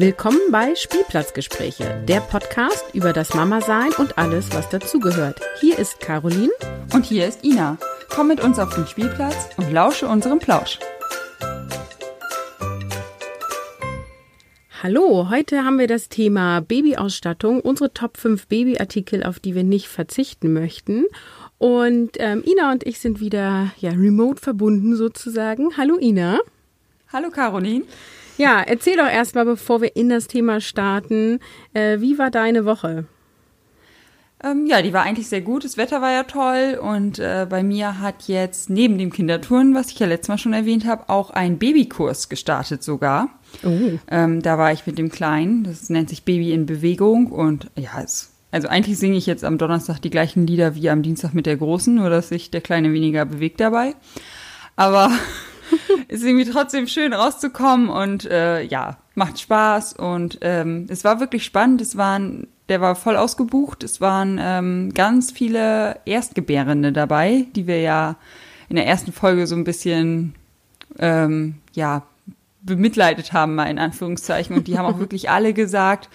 Willkommen bei Spielplatzgespräche, der Podcast über das Mama-Sein und alles, was dazugehört. Hier ist Caroline. Und hier ist Ina. Komm mit uns auf den Spielplatz und lausche unserem Plausch. Hallo, heute haben wir das Thema Babyausstattung, unsere Top 5 Babyartikel, auf die wir nicht verzichten möchten. Und ähm, Ina und ich sind wieder ja, remote verbunden sozusagen. Hallo Ina. Hallo Caroline. Ja, erzähl doch erstmal, bevor wir in das Thema starten, äh, wie war deine Woche? Ähm, ja, die war eigentlich sehr gut. Das Wetter war ja toll und äh, bei mir hat jetzt neben dem Kindertouren, was ich ja letztes Mal schon erwähnt habe, auch ein Babykurs gestartet sogar. Oh. Ähm, da war ich mit dem Kleinen. Das nennt sich Baby in Bewegung und ja, es, also eigentlich singe ich jetzt am Donnerstag die gleichen Lieder wie am Dienstag mit der Großen, nur dass sich der Kleine weniger bewegt dabei. Aber ist irgendwie trotzdem schön rauszukommen und äh, ja, macht Spaß und ähm, es war wirklich spannend. Es waren, der war voll ausgebucht. Es waren ähm, ganz viele Erstgebärende dabei, die wir ja in der ersten Folge so ein bisschen ähm, ja bemitleidet haben, mal in Anführungszeichen. Und die haben auch wirklich alle gesagt,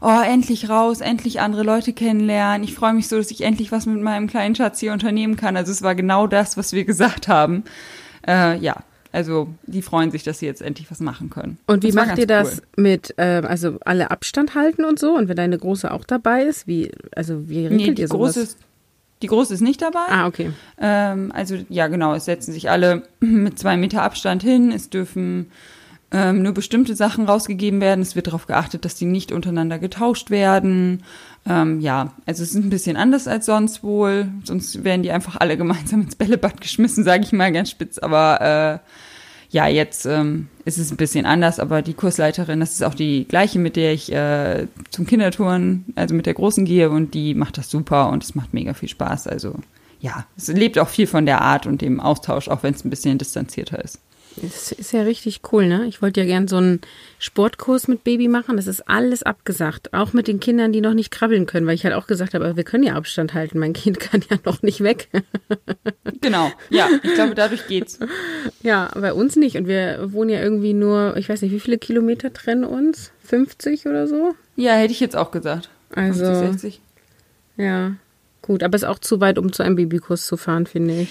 oh, endlich raus, endlich andere Leute kennenlernen. Ich freue mich so, dass ich endlich was mit meinem kleinen Schatz hier unternehmen kann. Also es war genau das, was wir gesagt haben. Äh, ja, also die freuen sich, dass sie jetzt endlich was machen können. Und wie das macht ihr das cool. mit, äh, also alle Abstand halten und so? Und wenn deine Große auch dabei ist, wie, also wie regelt nee, die ihr sowas? Große ist, die Große ist nicht dabei. Ah, okay. Ähm, also ja, genau, es setzen sich alle mit zwei Meter Abstand hin. Es dürfen ähm, nur bestimmte Sachen rausgegeben werden. Es wird darauf geachtet, dass die nicht untereinander getauscht werden. Ähm, ja, also es ist ein bisschen anders als sonst wohl. Sonst werden die einfach alle gemeinsam ins Bällebad geschmissen, sage ich mal ganz spitz. Aber äh, ja, jetzt ähm, ist es ein bisschen anders, aber die Kursleiterin, das ist auch die gleiche, mit der ich äh, zum Kindertouren, also mit der Großen gehe und die macht das super und es macht mega viel Spaß. Also ja, es lebt auch viel von der Art und dem Austausch, auch wenn es ein bisschen distanzierter ist. Das ist ja richtig cool, ne? Ich wollte ja gern so einen Sportkurs mit Baby machen. Das ist alles abgesagt. Auch mit den Kindern, die noch nicht krabbeln können, weil ich halt auch gesagt habe, wir können ja Abstand halten. Mein Kind kann ja noch nicht weg. genau, ja. Ich glaube, dadurch geht's. Ja, bei uns nicht. Und wir wohnen ja irgendwie nur, ich weiß nicht, wie viele Kilometer trennen uns? 50 oder so? Ja, hätte ich jetzt auch gesagt. Also. 50, 60. Ja. Gut, aber es ist auch zu weit, um zu einem Babykurs zu fahren, finde ich.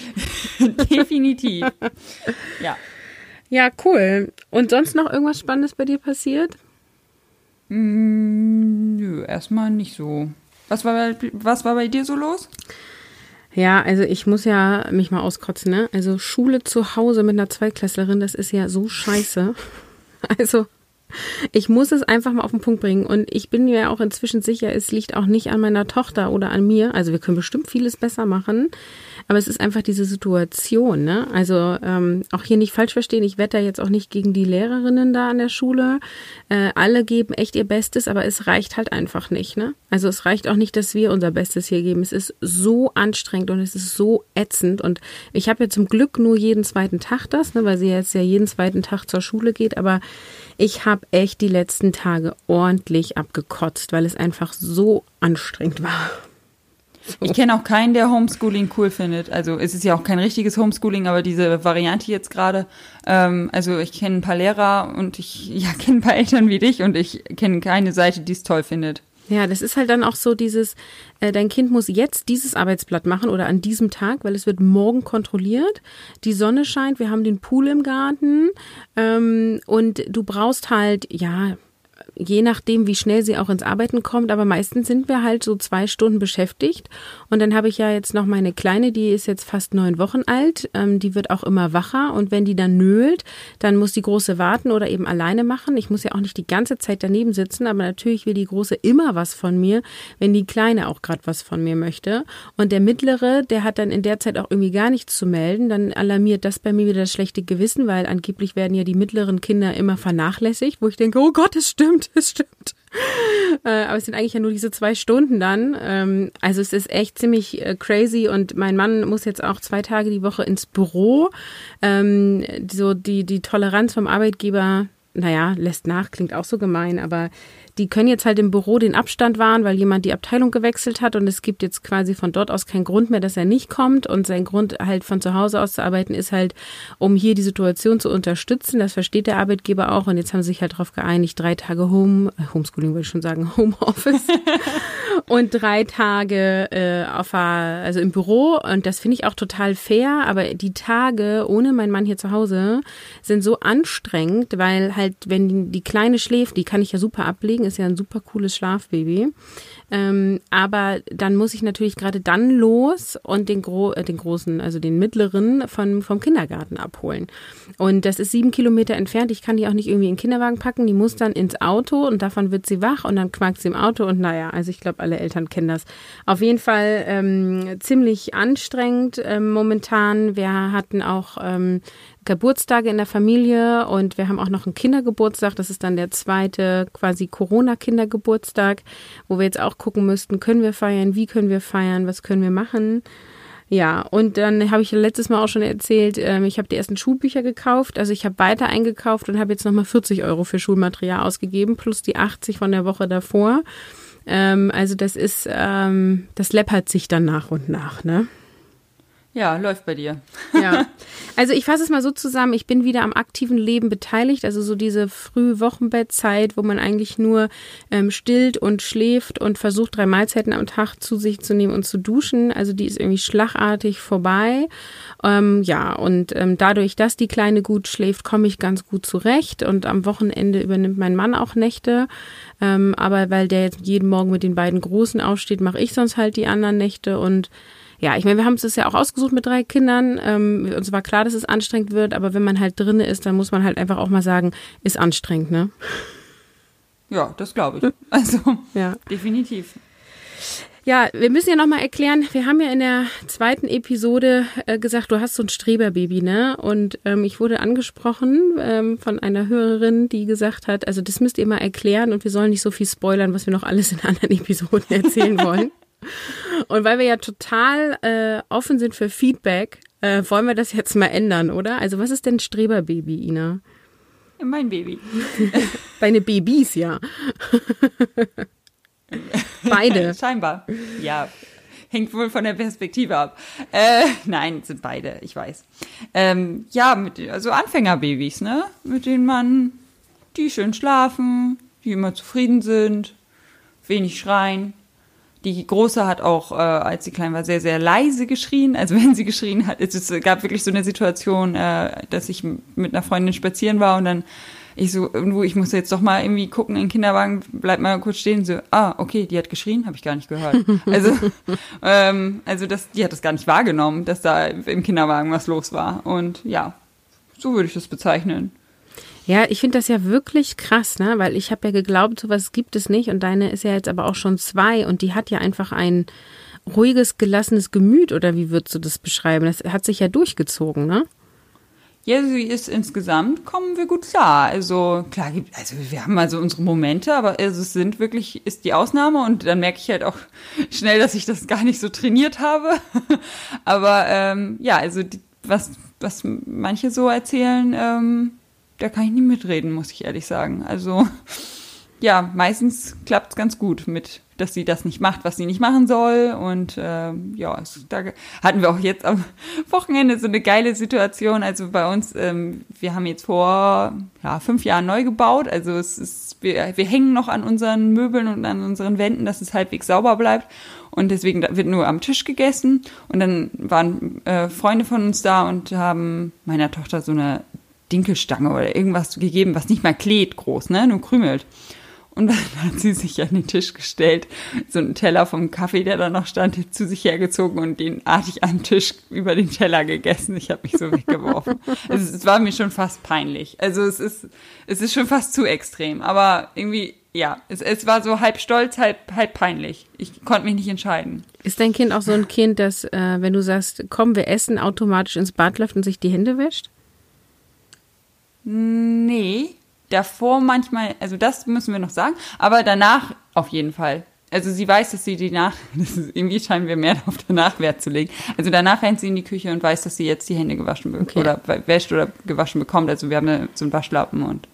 Definitiv. Ja. Ja, cool. Und sonst noch irgendwas Spannendes bei dir passiert? Mm, nö, erstmal nicht so. Was war, bei, was war bei dir so los? Ja, also ich muss ja mich mal auskotzen, ne? Also Schule zu Hause mit einer Zweiklässlerin, das ist ja so scheiße. Also ich muss es einfach mal auf den Punkt bringen. Und ich bin mir auch inzwischen sicher, es liegt auch nicht an meiner Tochter oder an mir. Also wir können bestimmt vieles besser machen. Aber es ist einfach diese Situation, ne? Also ähm, auch hier nicht falsch verstehen, ich wette jetzt auch nicht gegen die Lehrerinnen da an der Schule. Äh, alle geben echt ihr Bestes, aber es reicht halt einfach nicht, ne? Also es reicht auch nicht, dass wir unser Bestes hier geben. Es ist so anstrengend und es ist so ätzend. Und ich habe ja zum Glück nur jeden zweiten Tag das, ne, weil sie jetzt ja jeden zweiten Tag zur Schule geht, aber ich habe echt die letzten Tage ordentlich abgekotzt, weil es einfach so anstrengend war. So. Ich kenne auch keinen, der Homeschooling cool findet. Also es ist ja auch kein richtiges Homeschooling, aber diese Variante jetzt gerade. Ähm, also ich kenne ein paar Lehrer und ich ja, kenne ein paar Eltern wie dich und ich kenne keine Seite, die es toll findet. Ja, das ist halt dann auch so dieses, äh, dein Kind muss jetzt dieses Arbeitsblatt machen oder an diesem Tag, weil es wird morgen kontrolliert. Die Sonne scheint, wir haben den Pool im Garten ähm, und du brauchst halt, ja, je nachdem, wie schnell sie auch ins Arbeiten kommt, aber meistens sind wir halt so zwei Stunden beschäftigt. Und dann habe ich ja jetzt noch meine Kleine, die ist jetzt fast neun Wochen alt, ähm, die wird auch immer wacher und wenn die dann nölt, dann muss die Große warten oder eben alleine machen. Ich muss ja auch nicht die ganze Zeit daneben sitzen, aber natürlich will die Große immer was von mir, wenn die Kleine auch gerade was von mir möchte. Und der Mittlere, der hat dann in der Zeit auch irgendwie gar nichts zu melden, dann alarmiert das bei mir wieder das schlechte Gewissen, weil angeblich werden ja die mittleren Kinder immer vernachlässigt, wo ich denke, oh Gott, es stimmt, es stimmt. Äh, aber es sind eigentlich ja nur diese zwei Stunden dann. Ähm, also es ist echt ziemlich äh, crazy und mein Mann muss jetzt auch zwei Tage die Woche ins Büro. Ähm, so die, die Toleranz vom Arbeitgeber naja, lässt nach, klingt auch so gemein, aber die können jetzt halt im Büro den Abstand wahren, weil jemand die Abteilung gewechselt hat und es gibt jetzt quasi von dort aus keinen Grund mehr, dass er nicht kommt. Und sein Grund halt von zu Hause aus zu arbeiten ist halt, um hier die Situation zu unterstützen. Das versteht der Arbeitgeber auch. Und jetzt haben sie sich halt darauf geeinigt, drei Tage Home, äh, Homeschooling würde ich schon sagen, Homeoffice. Und drei Tage äh, auf, also im Büro. Und das finde ich auch total fair, aber die Tage ohne meinen Mann hier zu Hause sind so anstrengend, weil halt, wenn die Kleine schläft, die kann ich ja super ablegen, kriegen, ist ja ein super cooles Schlafbaby. Ähm, aber dann muss ich natürlich gerade dann los und den, Gro äh, den großen, also den mittleren von, vom Kindergarten abholen. Und das ist sieben Kilometer entfernt. Ich kann die auch nicht irgendwie in den Kinderwagen packen. Die muss dann ins Auto und davon wird sie wach und dann quakt sie im Auto. Und naja, also ich glaube, alle Eltern kennen das. Auf jeden Fall ähm, ziemlich anstrengend ähm, momentan. Wir hatten auch ähm, Geburtstage in der Familie und wir haben auch noch einen Kindergeburtstag. Das ist dann der zweite quasi Corona-Kindergeburtstag, wo wir jetzt auch gucken müssten, können wir feiern, wie können wir feiern, was können wir machen. Ja, und dann habe ich letztes Mal auch schon erzählt, ähm, ich habe die ersten Schulbücher gekauft. Also ich habe weiter eingekauft und habe jetzt nochmal 40 Euro für Schulmaterial ausgegeben, plus die 80 von der Woche davor. Ähm, also das ist, ähm, das läppert sich dann nach und nach, ne? Ja, läuft bei dir. Ja. Also ich fasse es mal so zusammen, ich bin wieder am aktiven Leben beteiligt, also so diese frühe Wochenbettzeit, wo man eigentlich nur ähm, stillt und schläft und versucht, drei Mahlzeiten am Tag zu sich zu nehmen und zu duschen. Also die ist irgendwie schlagartig vorbei. Ähm, ja, und ähm, dadurch, dass die Kleine gut schläft, komme ich ganz gut zurecht. Und am Wochenende übernimmt mein Mann auch Nächte. Ähm, aber weil der jetzt jeden Morgen mit den beiden Großen aufsteht, mache ich sonst halt die anderen Nächte und ja, ich meine, wir haben es ja auch ausgesucht mit drei Kindern. Ähm, uns war klar, dass es anstrengend wird, aber wenn man halt drin ist, dann muss man halt einfach auch mal sagen, ist anstrengend, ne? Ja, das glaube ich. Also, ja. definitiv. Ja, wir müssen ja nochmal erklären, wir haben ja in der zweiten Episode äh, gesagt, du hast so ein Streberbaby, ne? Und ähm, ich wurde angesprochen ähm, von einer Hörerin, die gesagt hat, also das müsst ihr mal erklären und wir sollen nicht so viel spoilern, was wir noch alles in anderen Episoden erzählen wollen. Und weil wir ja total äh, offen sind für Feedback, äh, wollen wir das jetzt mal ändern, oder? Also was ist denn Streberbaby, Ina? Mein Baby. Deine Babys, ja. beide. Scheinbar. Ja. Hängt wohl von der Perspektive ab. Äh, nein, sind beide, ich weiß. Ähm, ja, mit, also Anfängerbabys, ne? Mit denen man, die schön schlafen, die immer zufrieden sind, wenig schreien, die Große hat auch, äh, als sie klein war, sehr, sehr leise geschrien. Also wenn sie geschrien hat, es, es gab wirklich so eine Situation, äh, dass ich mit einer Freundin spazieren war und dann ich so, irgendwo, ich muss jetzt doch mal irgendwie gucken in den Kinderwagen, bleib mal kurz stehen, so, ah, okay, die hat geschrien, habe ich gar nicht gehört. Also, ähm, also das, die hat das gar nicht wahrgenommen, dass da im Kinderwagen was los war. Und ja, so würde ich das bezeichnen. Ja, ich finde das ja wirklich krass, ne? Weil ich habe ja geglaubt, sowas gibt es nicht. Und deine ist ja jetzt aber auch schon zwei und die hat ja einfach ein ruhiges, gelassenes Gemüt, oder wie würdest du das beschreiben? Das hat sich ja durchgezogen, ne? Ja, sie ist insgesamt, kommen wir gut klar. Also klar, also wir haben also unsere Momente, aber es sind wirklich, ist die Ausnahme und dann merke ich halt auch schnell, dass ich das gar nicht so trainiert habe. aber ähm, ja, also die, was, was manche so erzählen, ähm, da kann ich nie mitreden, muss ich ehrlich sagen. Also ja, meistens klappt es ganz gut mit, dass sie das nicht macht, was sie nicht machen soll. Und äh, ja, es, da hatten wir auch jetzt am Wochenende so eine geile Situation. Also bei uns, ähm, wir haben jetzt vor ja, fünf Jahren neu gebaut. Also es ist, wir, wir hängen noch an unseren Möbeln und an unseren Wänden, dass es halbwegs sauber bleibt. Und deswegen wird nur am Tisch gegessen. Und dann waren äh, Freunde von uns da und haben meiner Tochter so eine Dinkelstange oder irgendwas gegeben, was nicht mal klebt groß, ne, nur krümelt. Und dann hat sie sich an den Tisch gestellt, so einen Teller vom Kaffee, der da noch stand, zu sich hergezogen und den artig am Tisch über den Teller gegessen. Ich habe mich so weggeworfen. also es war mir schon fast peinlich. Also es ist, es ist schon fast zu extrem. Aber irgendwie, ja, es, es war so halb stolz, halb, halb peinlich. Ich konnte mich nicht entscheiden. Ist dein Kind auch so ein Kind, das, äh, wenn du sagst, komm, wir essen, automatisch ins Bad läuft und sich die Hände wäscht? Nee, davor manchmal, also das müssen wir noch sagen, aber danach auf jeden Fall. Also sie weiß, dass sie die nach, das ist, irgendwie scheinen wir mehr auf danach Wert zu legen. Also danach rennt sie in die Küche und weiß, dass sie jetzt die Hände gewaschen okay. oder wäscht oder gewaschen bekommt. Also wir haben so einen Waschlappen und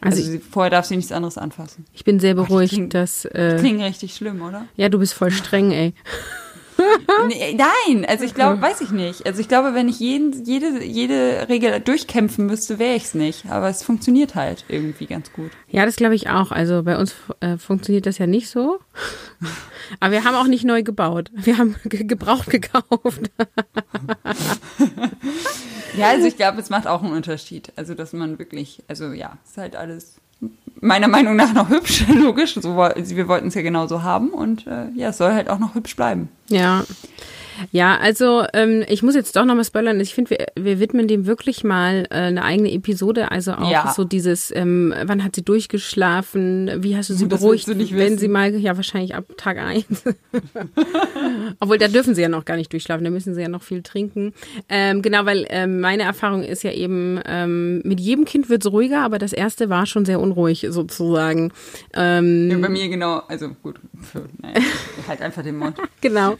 Also, also sie, vorher darf sie nichts anderes anfassen. Ich bin sehr beruhigt, Ach, klingt, dass. Äh, klingt richtig schlimm, oder? Ja, du bist voll streng, ey. nein, also ich glaube, weiß ich nicht. Also ich glaube, wenn ich jeden, jede, jede Regel durchkämpfen müsste, wäre ich es nicht. Aber es funktioniert halt irgendwie ganz gut. Ja, das glaube ich auch. Also bei uns äh, funktioniert das ja nicht so. Aber wir haben auch nicht neu gebaut. Wir haben ge gebraucht gekauft. ja, also ich glaube, es macht auch einen Unterschied. Also dass man wirklich, also ja, es ist halt alles meiner Meinung nach noch hübsch, logisch. So, wir wollten es ja genauso haben und äh, ja, es soll halt auch noch hübsch bleiben. Ja. Ja, also ähm, ich muss jetzt doch nochmal spoilern. Ich finde, wir, wir widmen dem wirklich mal äh, eine eigene Episode. Also auch ja. so dieses, ähm, wann hat sie durchgeschlafen, wie hast du sie das beruhigt, du wenn wissen. sie mal, ja wahrscheinlich ab Tag eins. Obwohl, da dürfen sie ja noch gar nicht durchschlafen, da müssen sie ja noch viel trinken. Ähm, genau, weil ähm, meine Erfahrung ist ja eben, ähm, mit jedem Kind wird es ruhiger, aber das erste war schon sehr unruhig sozusagen. Ähm, ja, bei mir genau, also gut, für, naja, halt einfach den Mund. genau.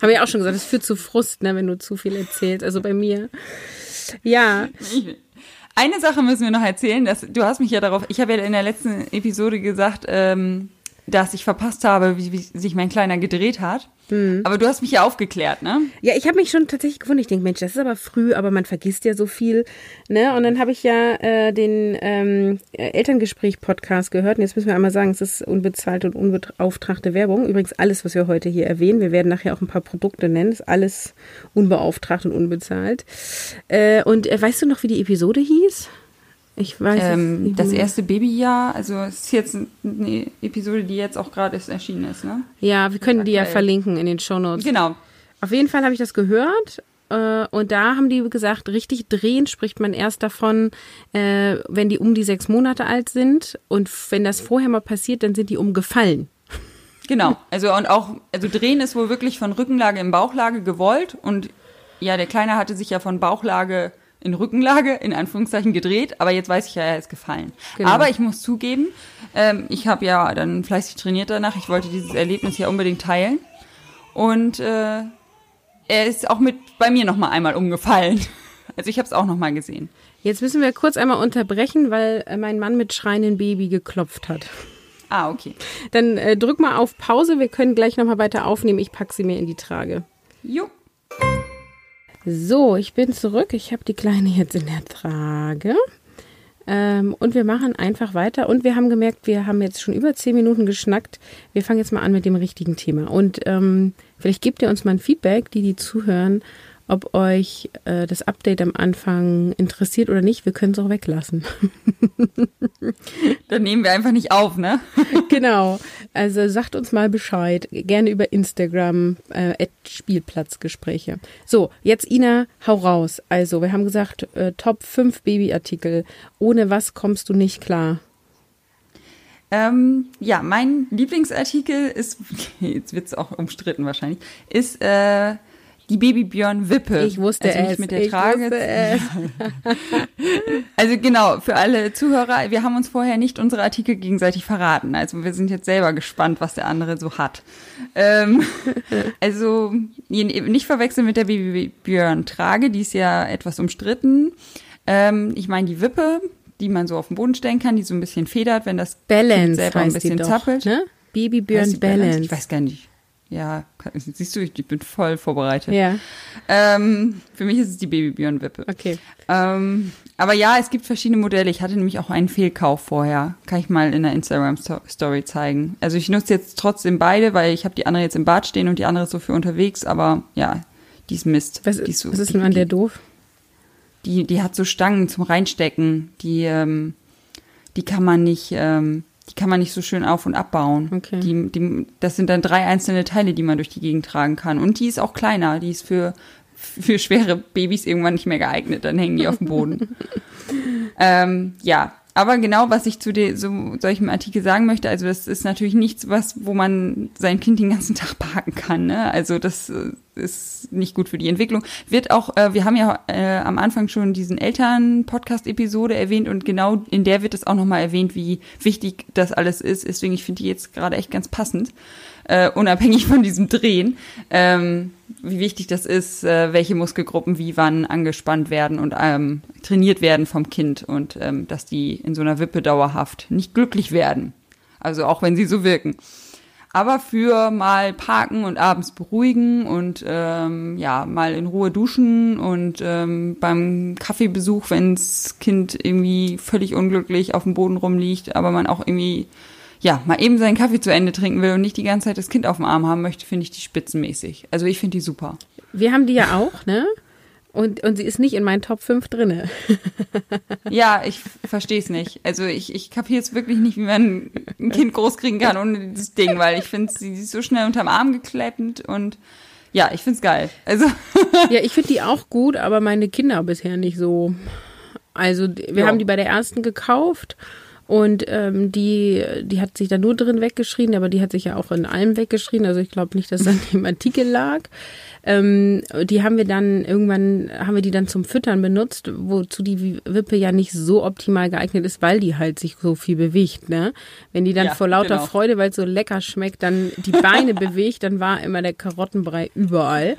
Habe ich auch schon gesagt, das führt zu Frust, ne, wenn du zu viel erzählst. Also bei mir. Ja. Eine Sache müssen wir noch erzählen. Dass, du hast mich ja darauf, ich habe ja in der letzten Episode gesagt, ähm, dass ich verpasst habe, wie, wie sich mein Kleiner gedreht hat. Mhm. Aber du hast mich ja aufgeklärt, ne? Ja, ich habe mich schon tatsächlich gefunden. Ich denke, Mensch, das ist aber früh, aber man vergisst ja so viel. Ne? Und dann habe ich ja äh, den ähm, Elterngespräch-Podcast gehört. Und jetzt müssen wir einmal sagen, es ist unbezahlte und unbeauftragte Werbung. Übrigens alles, was wir heute hier erwähnen. Wir werden nachher auch ein paar Produkte nennen. Ist alles unbeauftragt und unbezahlt. Äh, und äh, weißt du noch, wie die Episode hieß? Ich weiß ähm, nicht. Das erste Babyjahr, also es ist jetzt eine Episode, die jetzt auch gerade erschienen ist, ne? Ja, wir können die ja verlinken in den Shownotes. Genau. Auf jeden Fall habe ich das gehört äh, und da haben die gesagt, richtig drehen spricht man erst davon, äh, wenn die um die sechs Monate alt sind und wenn das vorher mal passiert, dann sind die umgefallen. Genau, also und auch, also drehen ist wohl wirklich von Rückenlage in Bauchlage gewollt und ja, der Kleine hatte sich ja von Bauchlage in Rückenlage, in Anführungszeichen, gedreht, aber jetzt weiß ich ja, er ist gefallen. Genau. Aber ich muss zugeben, ähm, ich habe ja dann fleißig trainiert danach, ich wollte dieses Erlebnis ja unbedingt teilen. Und äh, er ist auch mit bei mir nochmal einmal umgefallen. Also ich habe es auch nochmal gesehen. Jetzt müssen wir kurz einmal unterbrechen, weil äh, mein Mann mit schreiendem Baby geklopft hat. Ah, okay. Dann äh, drück mal auf Pause, wir können gleich nochmal weiter aufnehmen. Ich packe sie mir in die Trage. Jo. So, ich bin zurück. Ich habe die Kleine jetzt in der Trage. Ähm, und wir machen einfach weiter. Und wir haben gemerkt, wir haben jetzt schon über zehn Minuten geschnackt. Wir fangen jetzt mal an mit dem richtigen Thema. Und ähm, vielleicht gebt ihr uns mal ein Feedback, die, die zuhören, ob euch äh, das Update am Anfang interessiert oder nicht. Wir können es auch weglassen. Dann nehmen wir einfach nicht auf, ne? genau. Also sagt uns mal Bescheid. Gerne über Instagram, äh, Spielplatzgespräche. So, jetzt Ina, hau raus. Also, wir haben gesagt, äh, Top 5 Babyartikel. Ohne was kommst du nicht klar? Ähm, ja, mein Lieblingsartikel ist, jetzt wird es auch umstritten wahrscheinlich, ist äh, die Babybjörn-Wippe. Ich wusste also es. Mit der ich Trage. Wusste es. also genau, für alle Zuhörer, wir haben uns vorher nicht unsere Artikel gegenseitig verraten. Also wir sind jetzt selber gespannt, was der andere so hat. Ähm, also nicht verwechseln mit der Babybjörn-Trage, die ist ja etwas umstritten. Ähm, ich meine die Wippe, die man so auf den Boden stellen kann, die so ein bisschen federt, wenn das Balance kind selber ein bisschen zappelt. Ne? Babybjörn Balance. Balance. Ich weiß gar nicht. Ja, siehst du, ich bin voll vorbereitet. Ja. Ähm, für mich ist es die Babybjörn-Wippe. Okay. Ähm, aber ja, es gibt verschiedene Modelle. Ich hatte nämlich auch einen Fehlkauf vorher. Kann ich mal in der Instagram-Story zeigen. Also ich nutze jetzt trotzdem beide, weil ich habe die andere jetzt im Bad stehen und die andere ist so für unterwegs. Aber ja, die ist Mist. Was, die ist, so, was ist denn an der doof? Die, die hat so Stangen zum Reinstecken. Die, ähm, die kann man nicht... Ähm, die kann man nicht so schön auf- und abbauen. Okay. Die, die, das sind dann drei einzelne Teile, die man durch die Gegend tragen kann. Und die ist auch kleiner. Die ist für, für schwere Babys irgendwann nicht mehr geeignet. Dann hängen die auf dem Boden. ähm, ja, aber genau, was ich zu de, so solchem Artikel sagen möchte, also das ist natürlich nichts, was, wo man sein Kind den ganzen Tag parken kann. Ne? Also das äh, ist nicht gut für die Entwicklung. Wird auch, äh, wir haben ja äh, am Anfang schon diesen Eltern-Podcast-Episode erwähnt und genau in der wird es auch nochmal erwähnt, wie wichtig das alles ist. Deswegen, ich finde die jetzt gerade echt ganz passend. Äh, unabhängig von diesem Drehen, ähm, wie wichtig das ist, äh, welche Muskelgruppen wie wann angespannt werden und ähm, trainiert werden vom Kind und ähm, dass die in so einer Wippe dauerhaft nicht glücklich werden. Also auch wenn sie so wirken. Aber für mal parken und abends beruhigen und ähm, ja, mal in Ruhe duschen und ähm, beim Kaffeebesuch, wenns Kind irgendwie völlig unglücklich auf dem Boden rumliegt, aber man auch irgendwie ja, mal eben seinen Kaffee zu Ende trinken will und nicht die ganze Zeit das Kind auf dem Arm haben möchte, finde ich die spitzenmäßig. Also ich finde die super. Wir haben die ja auch, ne? Und, und sie ist nicht in meinen Top 5 drinne. ja, ich verstehe es nicht. Also ich, ich kapiere jetzt wirklich nicht, wie man ein Kind großkriegen kann ohne dieses Ding, weil ich finde, sie ist so schnell unterm Arm geklebt und ja, ich finde es geil. Also ja, ich finde die auch gut, aber meine Kinder bisher nicht so. Also wir jo. haben die bei der ersten gekauft und ähm, die, die hat sich da nur drin weggeschrien, aber die hat sich ja auch in allem weggeschrien. Also ich glaube nicht, dass an dem Artikel lag. Ähm, die haben wir dann irgendwann, haben wir die dann zum Füttern benutzt, wozu die Wippe ja nicht so optimal geeignet ist, weil die halt sich so viel bewegt. Ne? Wenn die dann ja, vor lauter genau. Freude, weil es so lecker schmeckt, dann die Beine bewegt, dann war immer der Karottenbrei überall.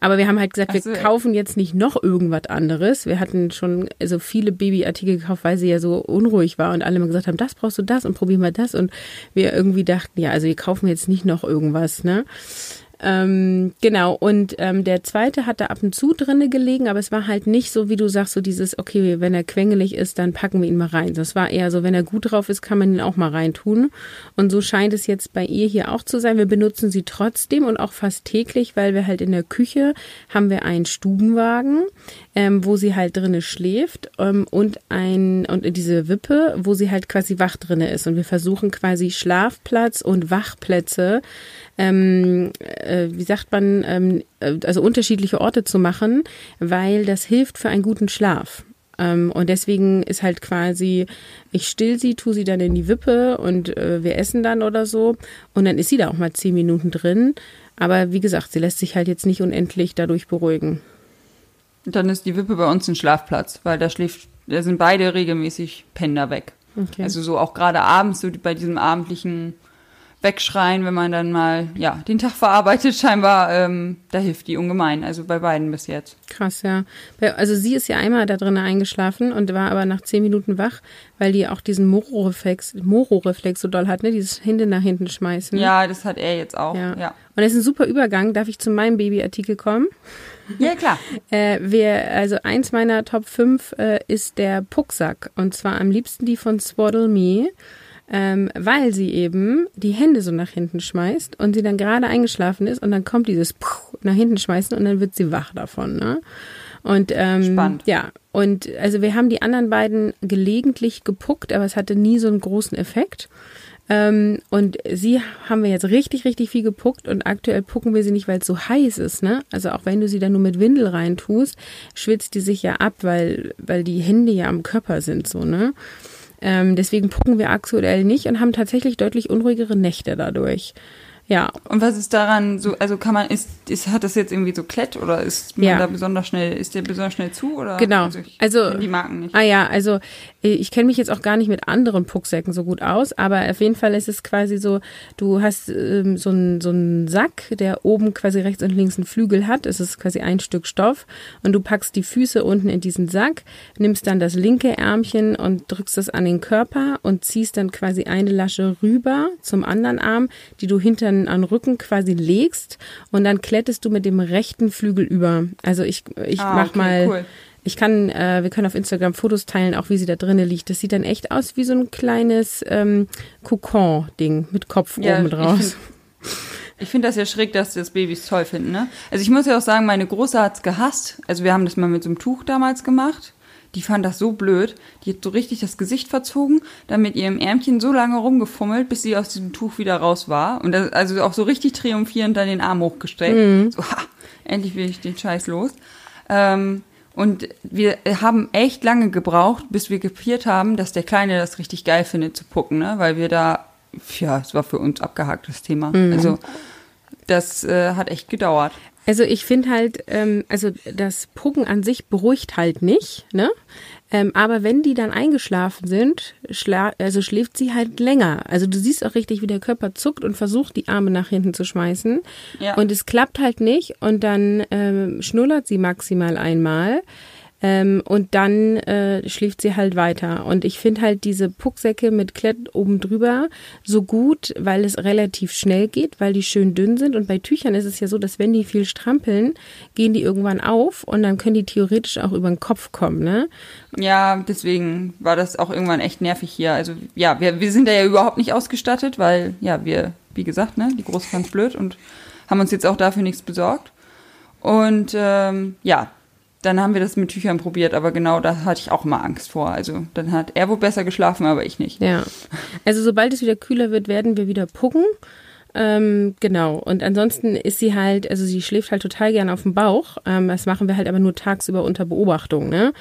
Aber wir haben halt gesagt, so, wir kaufen jetzt nicht noch irgendwas anderes. Wir hatten schon so viele Babyartikel gekauft, weil sie ja so unruhig war und alle mal gesagt haben, das brauchst du das und probier mal das. Und wir irgendwie dachten, ja, also wir kaufen jetzt nicht noch irgendwas, ne? Ähm, genau, und ähm, der zweite hat da ab und zu drinne gelegen, aber es war halt nicht so, wie du sagst, so dieses, okay, wenn er quengelig ist, dann packen wir ihn mal rein. Das war eher so, wenn er gut drauf ist, kann man ihn auch mal reintun. Und so scheint es jetzt bei ihr hier auch zu sein. Wir benutzen sie trotzdem und auch fast täglich, weil wir halt in der Küche haben wir einen Stubenwagen, ähm, wo sie halt drinne schläft ähm, und ein und diese Wippe, wo sie halt quasi wach drinne ist. Und wir versuchen quasi Schlafplatz und Wachplätze ähm, äh, wie sagt man, ähm, äh, also unterschiedliche Orte zu machen, weil das hilft für einen guten Schlaf. Ähm, und deswegen ist halt quasi, ich still sie, tu sie dann in die Wippe und äh, wir essen dann oder so. Und dann ist sie da auch mal zehn Minuten drin. Aber wie gesagt, sie lässt sich halt jetzt nicht unendlich dadurch beruhigen. Dann ist die Wippe bei uns ein Schlafplatz, weil da schläft, da sind beide regelmäßig Pender weg. Okay. Also so auch gerade abends, so bei diesem abendlichen wegschreien, wenn man dann mal ja den Tag verarbeitet. Scheinbar, ähm, da hilft die ungemein. Also bei beiden bis jetzt. Krass, ja. Also sie ist ja einmal da drin eingeschlafen und war aber nach zehn Minuten wach, weil die auch diesen Moro-Reflex, Moro-Reflex so doll hat, ne? Dieses Hände nach hinten schmeißen. Ja, das hat er jetzt auch. Ja. ja. Und das ist ein super Übergang. Darf ich zu meinem Babyartikel kommen? Ja, klar. äh, wir, also eins meiner Top 5 äh, ist der Pucksack. Und zwar am liebsten die von Swaddle Me ähm, weil sie eben die Hände so nach hinten schmeißt und sie dann gerade eingeschlafen ist und dann kommt dieses Puh nach hinten schmeißen und dann wird sie wach davon. Ne? Und ähm, Spannend. ja, und also wir haben die anderen beiden gelegentlich gepuckt, aber es hatte nie so einen großen Effekt. Ähm, und sie haben wir jetzt richtig, richtig viel gepuckt und aktuell pucken wir sie nicht, weil es so heiß ist, ne? Also auch wenn du sie dann nur mit Windel reintust, schwitzt die sich ja ab, weil, weil die Hände ja am Körper sind, so, ne? Ähm, deswegen pucken wir aktuell nicht und haben tatsächlich deutlich unruhigere Nächte dadurch. Ja. Und was ist daran so, also kann man, ist, ist hat das jetzt irgendwie so Klett oder ist man ja. da besonders schnell, ist der besonders schnell zu oder? Genau. Also, ich also die Marken nicht. Ah ja, also äh, ich kenne mich jetzt auch gar nicht mit anderen Pucksäcken so gut aus, aber auf jeden Fall ist es quasi so, du hast ähm, so einen so einen Sack, der oben quasi rechts und links einen Flügel hat. Es ist quasi ein Stück Stoff und du packst die Füße unten in diesen Sack, nimmst dann das linke Ärmchen und drückst das an den Körper und ziehst dann quasi eine Lasche rüber zum anderen Arm, die du hinter an, an Rücken quasi legst und dann klettest du mit dem rechten Flügel über. Also ich, ich ah, mach okay, mal. Cool. Ich kann, äh, wir können auf Instagram Fotos teilen, auch wie sie da drinnen liegt. Das sieht dann echt aus wie so ein kleines ähm, Kokon-Ding mit Kopf ja, oben draus. Ich finde das ja schräg, dass das Babys toll finden, ne? Also ich muss ja auch sagen, meine Große hat's gehasst. Also wir haben das mal mit so einem Tuch damals gemacht die fand das so blöd. Die hat so richtig das Gesicht verzogen, dann mit ihrem Ärmchen so lange rumgefummelt, bis sie aus diesem Tuch wieder raus war. Und das, also auch so richtig triumphierend dann den Arm hochgestreckt. Mhm. So, ha, endlich will ich den Scheiß los. Ähm, und wir haben echt lange gebraucht, bis wir gepiert haben, dass der Kleine das richtig geil findet zu pucken, ne? Weil wir da, ja, es war für uns abgehakt, das Thema. Mhm. Also das äh, hat echt gedauert. Also ich finde halt, ähm, also das Pucken an sich beruhigt halt nicht, ne? Ähm, aber wenn die dann eingeschlafen sind, schla also schläft sie halt länger. Also du siehst auch richtig, wie der Körper zuckt und versucht, die Arme nach hinten zu schmeißen. Ja. Und es klappt halt nicht und dann ähm, schnullert sie maximal einmal. Ähm, und dann äh, schläft sie halt weiter. Und ich finde halt diese Pucksäcke mit Klett oben drüber so gut, weil es relativ schnell geht, weil die schön dünn sind. Und bei Tüchern ist es ja so, dass wenn die viel strampeln, gehen die irgendwann auf und dann können die theoretisch auch über den Kopf kommen, ne? Ja, deswegen war das auch irgendwann echt nervig hier. Also ja, wir, wir sind da ja überhaupt nicht ausgestattet, weil ja, wir, wie gesagt, ne, die Große fand's blöd und haben uns jetzt auch dafür nichts besorgt. Und ähm, ja, dann haben wir das mit Tüchern probiert, aber genau da hatte ich auch immer Angst vor. Also dann hat er wohl besser geschlafen, aber ich nicht. Ja. Also sobald es wieder kühler wird, werden wir wieder pucken. Ähm, genau. Und ansonsten ist sie halt, also sie schläft halt total gern auf dem Bauch. Ähm, das machen wir halt aber nur tagsüber unter Beobachtung, ne?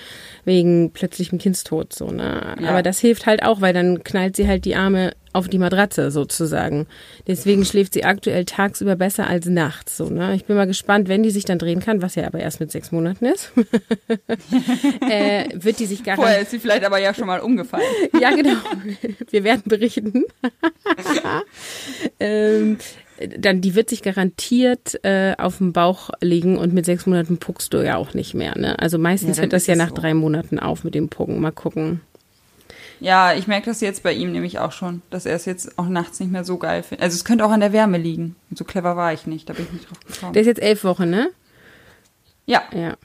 Wegen plötzlichem Kindstod, so, ne? Ja. Aber das hilft halt auch, weil dann knallt sie halt die Arme auf die Matratze sozusagen. Deswegen schläft sie aktuell tagsüber besser als nachts. So, ne? Ich bin mal gespannt, wenn die sich dann drehen kann, was ja aber erst mit sechs Monaten ist, äh, wird die sich gar Vorher ist sie vielleicht aber ja schon mal umgefallen. ja, genau. Wir werden berichten. ähm, dann die wird sich garantiert äh, auf dem Bauch legen und mit sechs Monaten puckst du ja auch nicht mehr. Ne? Also meistens ja, hört das ja nach so. drei Monaten auf mit dem Pucken. Mal gucken. Ja, ich merke das jetzt bei ihm nämlich auch schon, dass er es jetzt auch nachts nicht mehr so geil findet. Also es könnte auch an der Wärme liegen. So clever war ich nicht, da bin ich nicht drauf gekommen. Der ist jetzt elf Wochen, ne? Ja. Ja.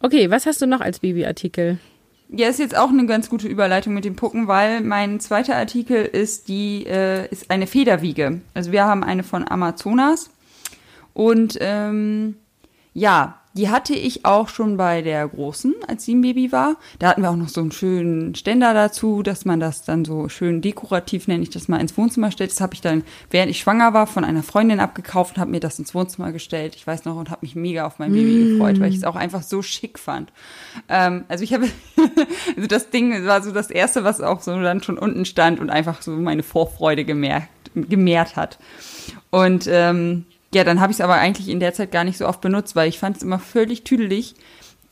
Okay, was hast du noch als Babyartikel? Ja, ist jetzt auch eine ganz gute Überleitung mit dem Pucken, weil mein zweiter Artikel ist die äh, ist eine Federwiege. Also wir haben eine von Amazonas und ähm, ja, die hatte ich auch schon bei der Großen, als sie ein Baby war. Da hatten wir auch noch so einen schönen Ständer dazu, dass man das dann so schön dekorativ, nenne ich das mal, ins Wohnzimmer stellt. Das habe ich dann, während ich schwanger war, von einer Freundin abgekauft und habe mir das ins Wohnzimmer gestellt. Ich weiß noch und habe mich mega auf mein Baby mm. gefreut, weil ich es auch einfach so schick fand. Ähm, also ich habe, also das Ding war so das erste, was auch so dann schon unten stand und einfach so meine Vorfreude gemerkt, gemehrt hat. Und ähm, ja, dann habe ich es aber eigentlich in der Zeit gar nicht so oft benutzt, weil ich fand es immer völlig tüdelig,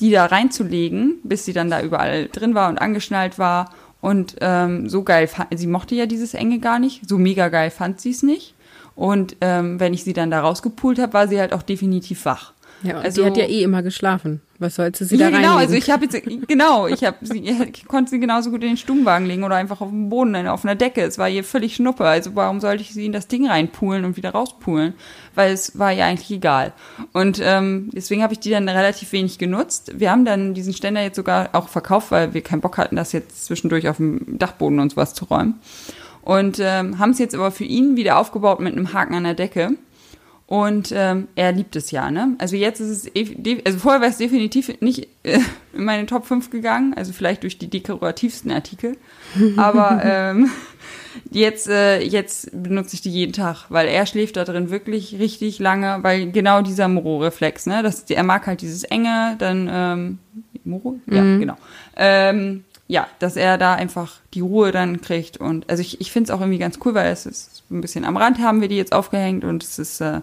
die da reinzulegen, bis sie dann da überall drin war und angeschnallt war. Und ähm, so geil, sie mochte ja dieses Enge gar nicht, so mega geil fand sie es nicht. Und ähm, wenn ich sie dann da rausgepult habe, war sie halt auch definitiv wach. Ja, also, die hat ja eh immer geschlafen. Was sollst du sie ja, da genau, also ich habe jetzt genau, ich habe sie ich konnte sie genauso gut in den Stubenwagen legen oder einfach auf dem Boden auf einer Decke. Es war ihr völlig schnuppe. Also warum sollte ich sie in das Ding reinpulen und wieder rauspulen? Weil es war ihr eigentlich egal. Und ähm, deswegen habe ich die dann relativ wenig genutzt. Wir haben dann diesen Ständer jetzt sogar auch verkauft, weil wir keinen Bock hatten, das jetzt zwischendurch auf dem Dachboden und sowas zu räumen. Und ähm, haben es jetzt aber für ihn wieder aufgebaut mit einem Haken an der Decke. Und ähm, er liebt es ja, ne? Also jetzt ist es, also vorher wäre es definitiv nicht äh, in meine Top 5 gegangen, also vielleicht durch die dekorativsten Artikel. Aber ähm, jetzt, äh, jetzt benutze ich die jeden Tag, weil er schläft da drin wirklich richtig lange, weil genau dieser Moro-Reflex, ne? Das, er mag halt dieses Enge, dann ähm, Moro? Ja, mhm. genau. Ähm, ja, dass er da einfach die Ruhe dann kriegt. Und also ich, ich finde es auch irgendwie ganz cool, weil es ist ein bisschen am Rand haben wir die jetzt aufgehängt und es ist äh,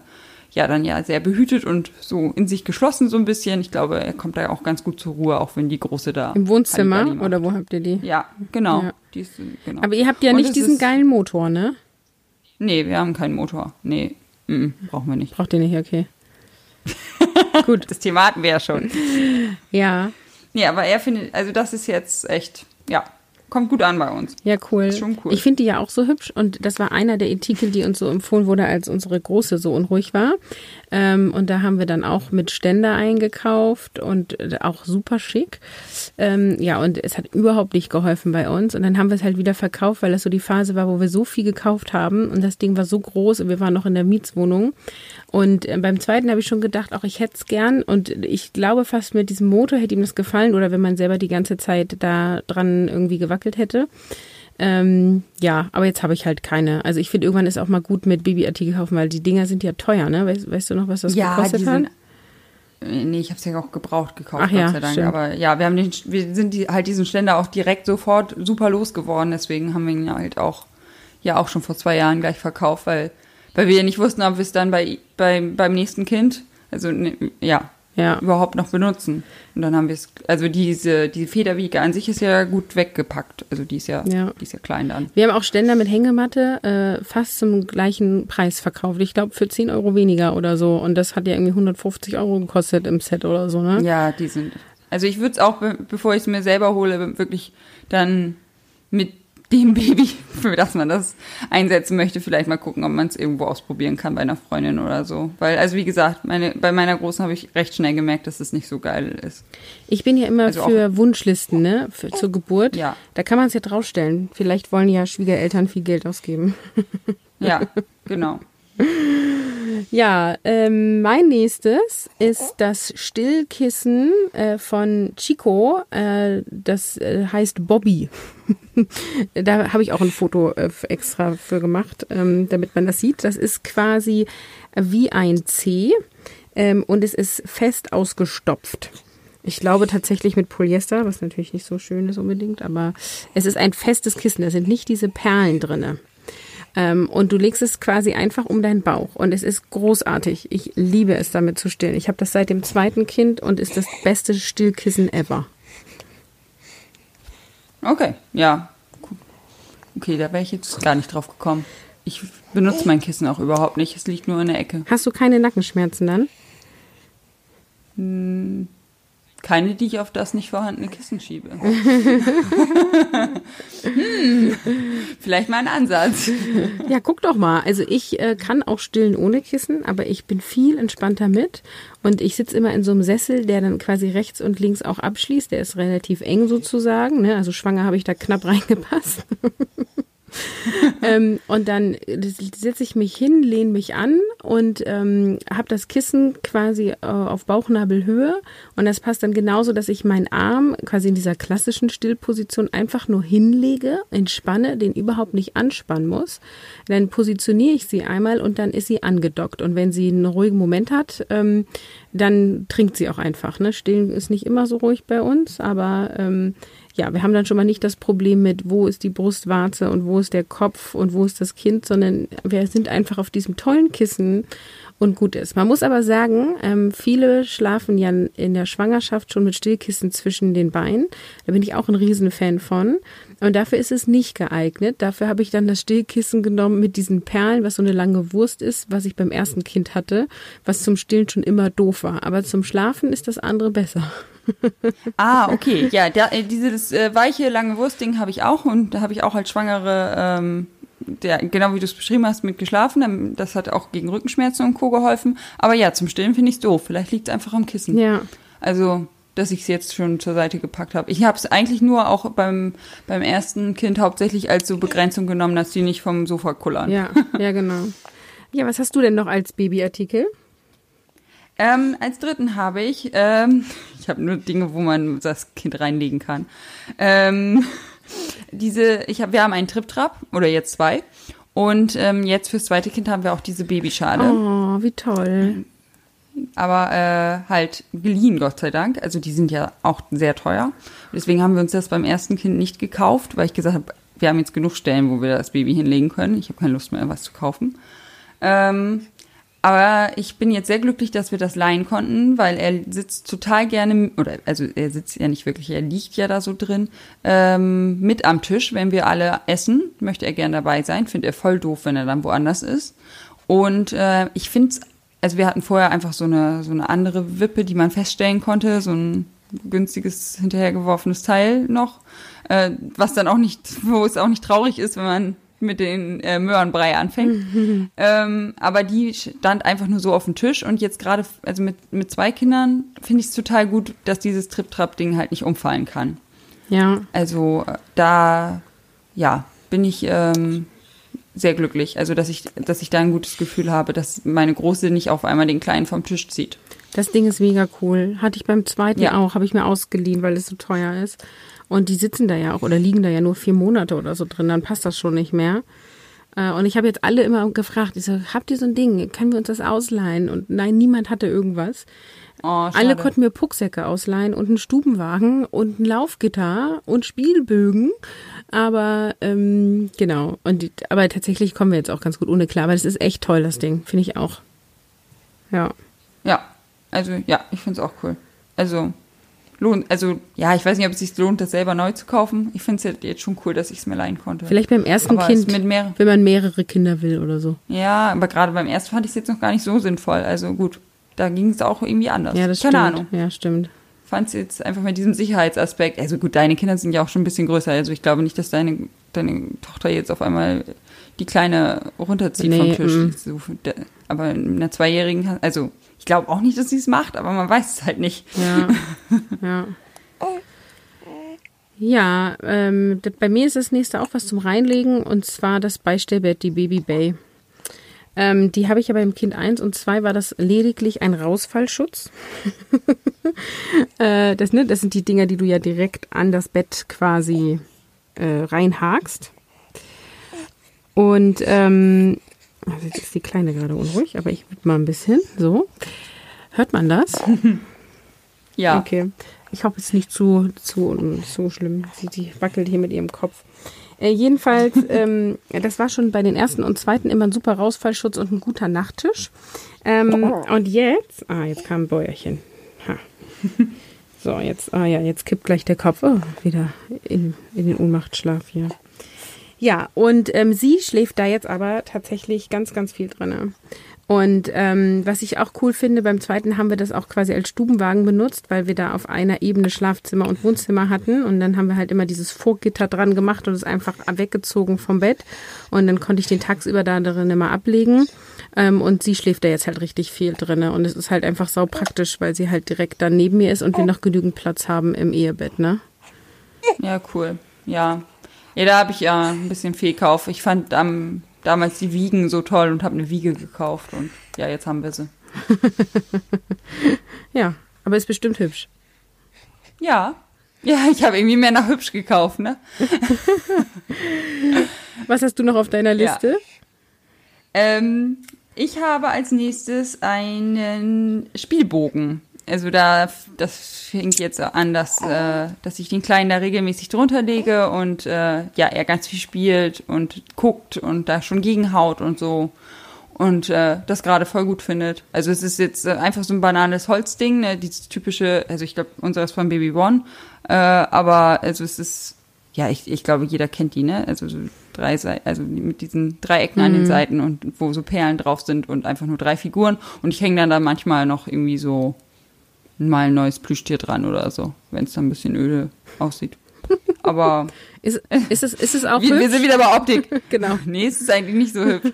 ja dann ja sehr behütet und so in sich geschlossen so ein bisschen. Ich glaube, er kommt da auch ganz gut zur Ruhe, auch wenn die große da. Im Wohnzimmer oder wo habt ihr die? Ja, genau. Ja. Ist, genau. Aber ihr habt ja und nicht diesen geilen Motor, ne? Nee, wir haben keinen Motor. Nee, mm, brauchen wir nicht. Braucht ihr nicht, okay. gut. Das Thema hatten wir ja schon. Ja. Nee, aber er findet, also das ist jetzt echt, ja, kommt gut an bei uns. Ja, cool. Ist schon cool. Ich finde die ja auch so hübsch und das war einer der Artikel, die uns so empfohlen wurde, als unsere Große so unruhig war. Ähm, und da haben wir dann auch mit Ständer eingekauft und auch super schick. Ähm, ja, und es hat überhaupt nicht geholfen bei uns. Und dann haben wir es halt wieder verkauft, weil das so die Phase war, wo wir so viel gekauft haben und das Ding war so groß und wir waren noch in der Mietswohnung. Und äh, beim zweiten habe ich schon gedacht, auch ich hätte es gern. Und ich glaube fast mit diesem Motor hätte ihm das gefallen oder wenn man selber die ganze Zeit da dran irgendwie gewackelt hätte. Ähm, ja, aber jetzt habe ich halt keine. Also ich finde, irgendwann ist auch mal gut mit Babyartikel kaufen, weil die Dinger sind ja teuer, ne? Weißt, weißt du noch, was das ja, gekostet hat? Äh, nee, ich habe es ja auch gebraucht gekauft, Ach Gott ja, sei Dank. Stimmt. Aber ja, wir haben den, wir sind die, halt diesen Ständer auch direkt sofort super losgeworden. Deswegen haben wir ihn halt auch, ja auch schon vor zwei Jahren gleich verkauft, weil weil wir ja nicht wussten, ob wir es dann bei, bei, beim nächsten Kind, also ne, ja, Ja. überhaupt noch benutzen. Und dann haben wir es, also diese, diese Federwiege an sich ist ja gut weggepackt. Also die ist ja, Ja. die ist ja klein dann. Wir haben auch Ständer mit Hängematte äh, fast zum gleichen Preis verkauft. Ich glaube für 10 Euro weniger oder so. Und das hat ja irgendwie 150 Euro gekostet im Set oder so, ne? Ja, die sind. Also ich würde es auch, be bevor ich es mir selber hole, wirklich dann mit dem Baby, für das man das einsetzen möchte, vielleicht mal gucken, ob man es irgendwo ausprobieren kann bei einer Freundin oder so. Weil, also wie gesagt, meine, bei meiner Großen habe ich recht schnell gemerkt, dass es nicht so geil ist. Ich bin ja immer Also für Wunschlisten, ne? Für, zur Geburt. Ja. Da kann man es ja draufstellen. Vielleicht wollen ja Schwiegereltern viel Geld ausgeben. Ja, genau. Ja, ähm, mein nächstes ist das Stillkissen äh, von Chico. Äh, das äh, heißt Bobby. da habe ich auch ein Foto äh, extra für gemacht, ähm, damit man das sieht. Das ist quasi wie ein C ähm, und es ist fest ausgestopft. Ich glaube tatsächlich mit Polyester, was natürlich nicht so schön ist unbedingt, aber es ist ein festes Kissen. Da sind nicht diese Perlen drinne. Ähm, und du legst es quasi einfach um deinen Bauch. Und es ist großartig. Ich liebe es, damit zu stillen. Ich habe das seit dem zweiten Kind und ist das beste Stillkissen ever. Okay, ja. Okay, da wäre ich jetzt gar nicht drauf gekommen. Ich benutze mein Kissen auch überhaupt nicht. Es liegt nur in der Ecke. Hast du keine Nackenschmerzen dann? Keine, die ich auf das nicht vorhandene Kissen schiebe. hm, vielleicht mal ein Ansatz. Ja, guck doch mal. Also ich äh, kann auch stillen ohne Kissen, aber ich bin viel entspannter mit. Und ich sitze immer in so einem Sessel, der dann quasi rechts und links auch abschließt. Der ist relativ eng sozusagen. Ne? Also schwanger habe ich da knapp reingepasst. ähm, und dann setze ich mich hin, lehne mich an und ähm, habe das Kissen quasi äh, auf Bauchnabelhöhe. Und das passt dann genauso, dass ich meinen Arm quasi in dieser klassischen Stillposition einfach nur hinlege, entspanne, den überhaupt nicht anspannen muss. Dann positioniere ich sie einmal und dann ist sie angedockt. Und wenn sie einen ruhigen Moment hat, ähm, dann trinkt sie auch einfach. Ne? Stillen ist nicht immer so ruhig bei uns, aber ähm, ja, wir haben dann schon mal nicht das Problem mit, wo ist die Brustwarze und wo ist der Kopf und wo ist das Kind, sondern wir sind einfach auf diesem tollen Kissen und gut ist. Man muss aber sagen, ähm, viele schlafen ja in der Schwangerschaft schon mit Stillkissen zwischen den Beinen. Da bin ich auch ein Riesenfan von. Und dafür ist es nicht geeignet. Dafür habe ich dann das Stillkissen genommen mit diesen Perlen, was so eine lange Wurst ist, was ich beim ersten Kind hatte, was zum Stillen schon immer doof war. Aber zum Schlafen ist das andere besser. Ah, okay. Ja, der, äh, dieses äh, weiche, lange Wurstding habe ich auch und da habe ich auch als Schwangere, ähm, der, genau wie du es beschrieben hast, mit geschlafen. Ähm, Das hat auch gegen Rückenschmerzen und Co. geholfen. Aber ja, zum Stillen finde ich es doof. Vielleicht liegt es einfach am Kissen. Ja. Also, dass ich es jetzt schon zur Seite gepackt habe. Ich habe es eigentlich nur auch beim, beim ersten Kind hauptsächlich als so Begrenzung genommen, dass die nicht vom Sofa kullern. Ja, ja, genau. Ja, was hast du denn noch als Babyartikel? Ähm, als dritten habe ich, ähm, ich habe nur Dinge, wo man das Kind reinlegen kann. Ähm, diese, ich hab, wir haben einen Trip-Trap oder jetzt zwei. Und ähm, jetzt fürs zweite Kind haben wir auch diese Babyschale. Oh, wie toll. aber äh, halt geliehen, Gott sei Dank. Also die sind ja auch sehr teuer. Deswegen haben wir uns das beim ersten Kind nicht gekauft, weil ich gesagt habe, wir haben jetzt genug Stellen, wo wir das Baby hinlegen können. Ich habe keine Lust mehr, was zu kaufen. Ähm, aber ich bin jetzt sehr glücklich, dass wir das leihen konnten, weil er sitzt total gerne, oder also er sitzt ja nicht wirklich, er liegt ja da so drin, ähm, mit am Tisch, wenn wir alle essen, möchte er gerne dabei sein, findet er voll doof, wenn er dann woanders ist. Und äh, ich finde es, also wir hatten vorher einfach so eine, so eine andere Wippe, die man feststellen konnte, so ein günstiges, hinterhergeworfenes Teil noch, äh, was dann auch nicht, wo es auch nicht traurig ist, wenn man mit den äh, Möhrenbrei anfängt. ähm, aber die stand einfach nur so auf dem Tisch und jetzt gerade, also mit, mit zwei Kindern finde ich es total gut, dass dieses Trip-Trap-Ding halt nicht umfallen kann. Ja, Also äh, da, ja, bin ich ähm, sehr glücklich. Also dass ich, dass ich da ein gutes Gefühl habe, dass meine Große nicht auf einmal den Kleinen vom Tisch zieht. das Ding ist mega cool. Hatte ich beim zweiten Ja. auch, habe ich mir ausgeliehen, weil es so teuer ist. Und die sitzen da ja auch oder liegen da ja nur vier Monate oder so drin, dann passt das schon nicht mehr. Äh, Und ich habe jetzt alle immer gefragt, ich so, habt ihr so ein Ding? Können wir uns das ausleihen? Und nein, niemand hatte irgendwas. Oh. Alle konnten mir Pucksäcke ausleihen und einen Stubenwagen und ein Laufgitter und Spielbögen. Aber ähm, genau. Und die, aber tatsächlich kommen wir jetzt auch ganz gut ohne klar. Aber das ist echt toll, das Ding. Finde ich auch. Ja. Ja, Also ja, ich finde es auch cool. Also lohnt, also ja, ich weiß nicht, ob es sich lohnt, das selber neu zu kaufen. Ich finde es jetzt schon cool, dass ich es mir leihen konnte. Vielleicht beim ersten Aber Kind, mit mehr, wenn man mehrere Kinder will oder so. ja, aber gerade beim ersten fand ich es jetzt noch gar nicht so sinnvoll. Also gut, da ging es auch irgendwie anders. Ja, das Keine stimmt. Ahnung. Ja, stimmt. Fand es jetzt einfach mit diesem Sicherheitsaspekt. Also gut, deine Kinder sind ja auch schon ein bisschen größer. Also ich glaube nicht, dass deine, deine Tochter jetzt auf einmal die Kleine runterzieht Nee, vom Tisch. mm. Aber in einer Zweijährigen, also ich glaube auch nicht, dass sie es macht, aber man weiß es halt nicht. Ja. ja. Ja, ähm, bei mir ist das nächste auch was zum Reinlegen und zwar das Beistellbett, die Baby Bay. Ähm, die habe ich aber im Kind 1 und 2 war das lediglich ein Rausfallschutz. äh, das, ne, das sind die Dinger, die du ja direkt an das Bett quasi äh, reinhakst. Und ähm, also jetzt ist die Kleine gerade unruhig, aber ich wippe mal ein bisschen. So. Hört man das? Ja. Okay. Ich hoffe, es ist nicht zu, zu, zu schlimm. Sie, sie wackelt hier mit ihrem Kopf. Äh, jedenfalls, ähm, das war schon bei den ersten und zweiten immer ein super Rausfallschutz und ein guter Nachttisch. Ähm, und jetzt, ah, jetzt kam ein Bäuerchen. Ha. So, jetzt, ah ja, jetzt kippt gleich der Kopf oh, wieder in, in den Ohnmachtschlaf hier. Ja, und ähm, sie schläft da jetzt aber tatsächlich ganz, ganz viel drinne. Und ähm, was ich auch cool finde, beim zweiten haben wir das auch quasi als Stubenwagen benutzt, weil wir da auf einer Ebene Schlafzimmer und Wohnzimmer hatten. Und dann haben wir halt immer dieses Vorgitter dran gemacht und es einfach weggezogen vom Bett. Und dann konnte ich den tagsüber da drin immer ablegen. Ähm, und sie schläft da jetzt halt richtig viel drinne. Und es ist halt einfach sau praktisch, weil sie halt direkt da neben mir ist und wir noch genügend Platz haben im Ehebett, ne? Ja, cool. Ja. Ja, da habe ich ja ein bisschen Fehlkauf. Ich fand ähm, damals die Wiegen so toll und habe eine Wiege gekauft und ja, jetzt haben wir sie. Ja, aber ist bestimmt hübsch. Ja. Ja, ich habe irgendwie mehr nach hübsch gekauft, ne? Was hast du noch auf deiner Ja. Liste? Ähm, ich habe als nächstes einen Spielbogen. Also da, das fängt jetzt an, dass, äh, dass ich den Kleinen da regelmäßig drunter lege und äh, ja, er ganz viel spielt und guckt und da schon gegenhaut und so. Und äh, das gerade voll gut findet. Also es ist jetzt äh, einfach so ein banales Holzding, ne, dieses typische, also ich glaube, unseres von Baby One. Äh, aber also es ist, ja, ich, ich glaube, jeder kennt die, ne? Also so drei Seiten, also mit diesen Dreiecken an den Seiten und wo so Perlen drauf sind und einfach nur drei Figuren. Und ich hänge dann da manchmal noch irgendwie so mal ein neues Plüschtier dran oder so, wenn es dann ein bisschen öde aussieht. Aber Ist, ist, es, ist es auch wir, wir hübsch? sind wieder bei Optik. Genau. Nee, es ist eigentlich nicht so hübsch.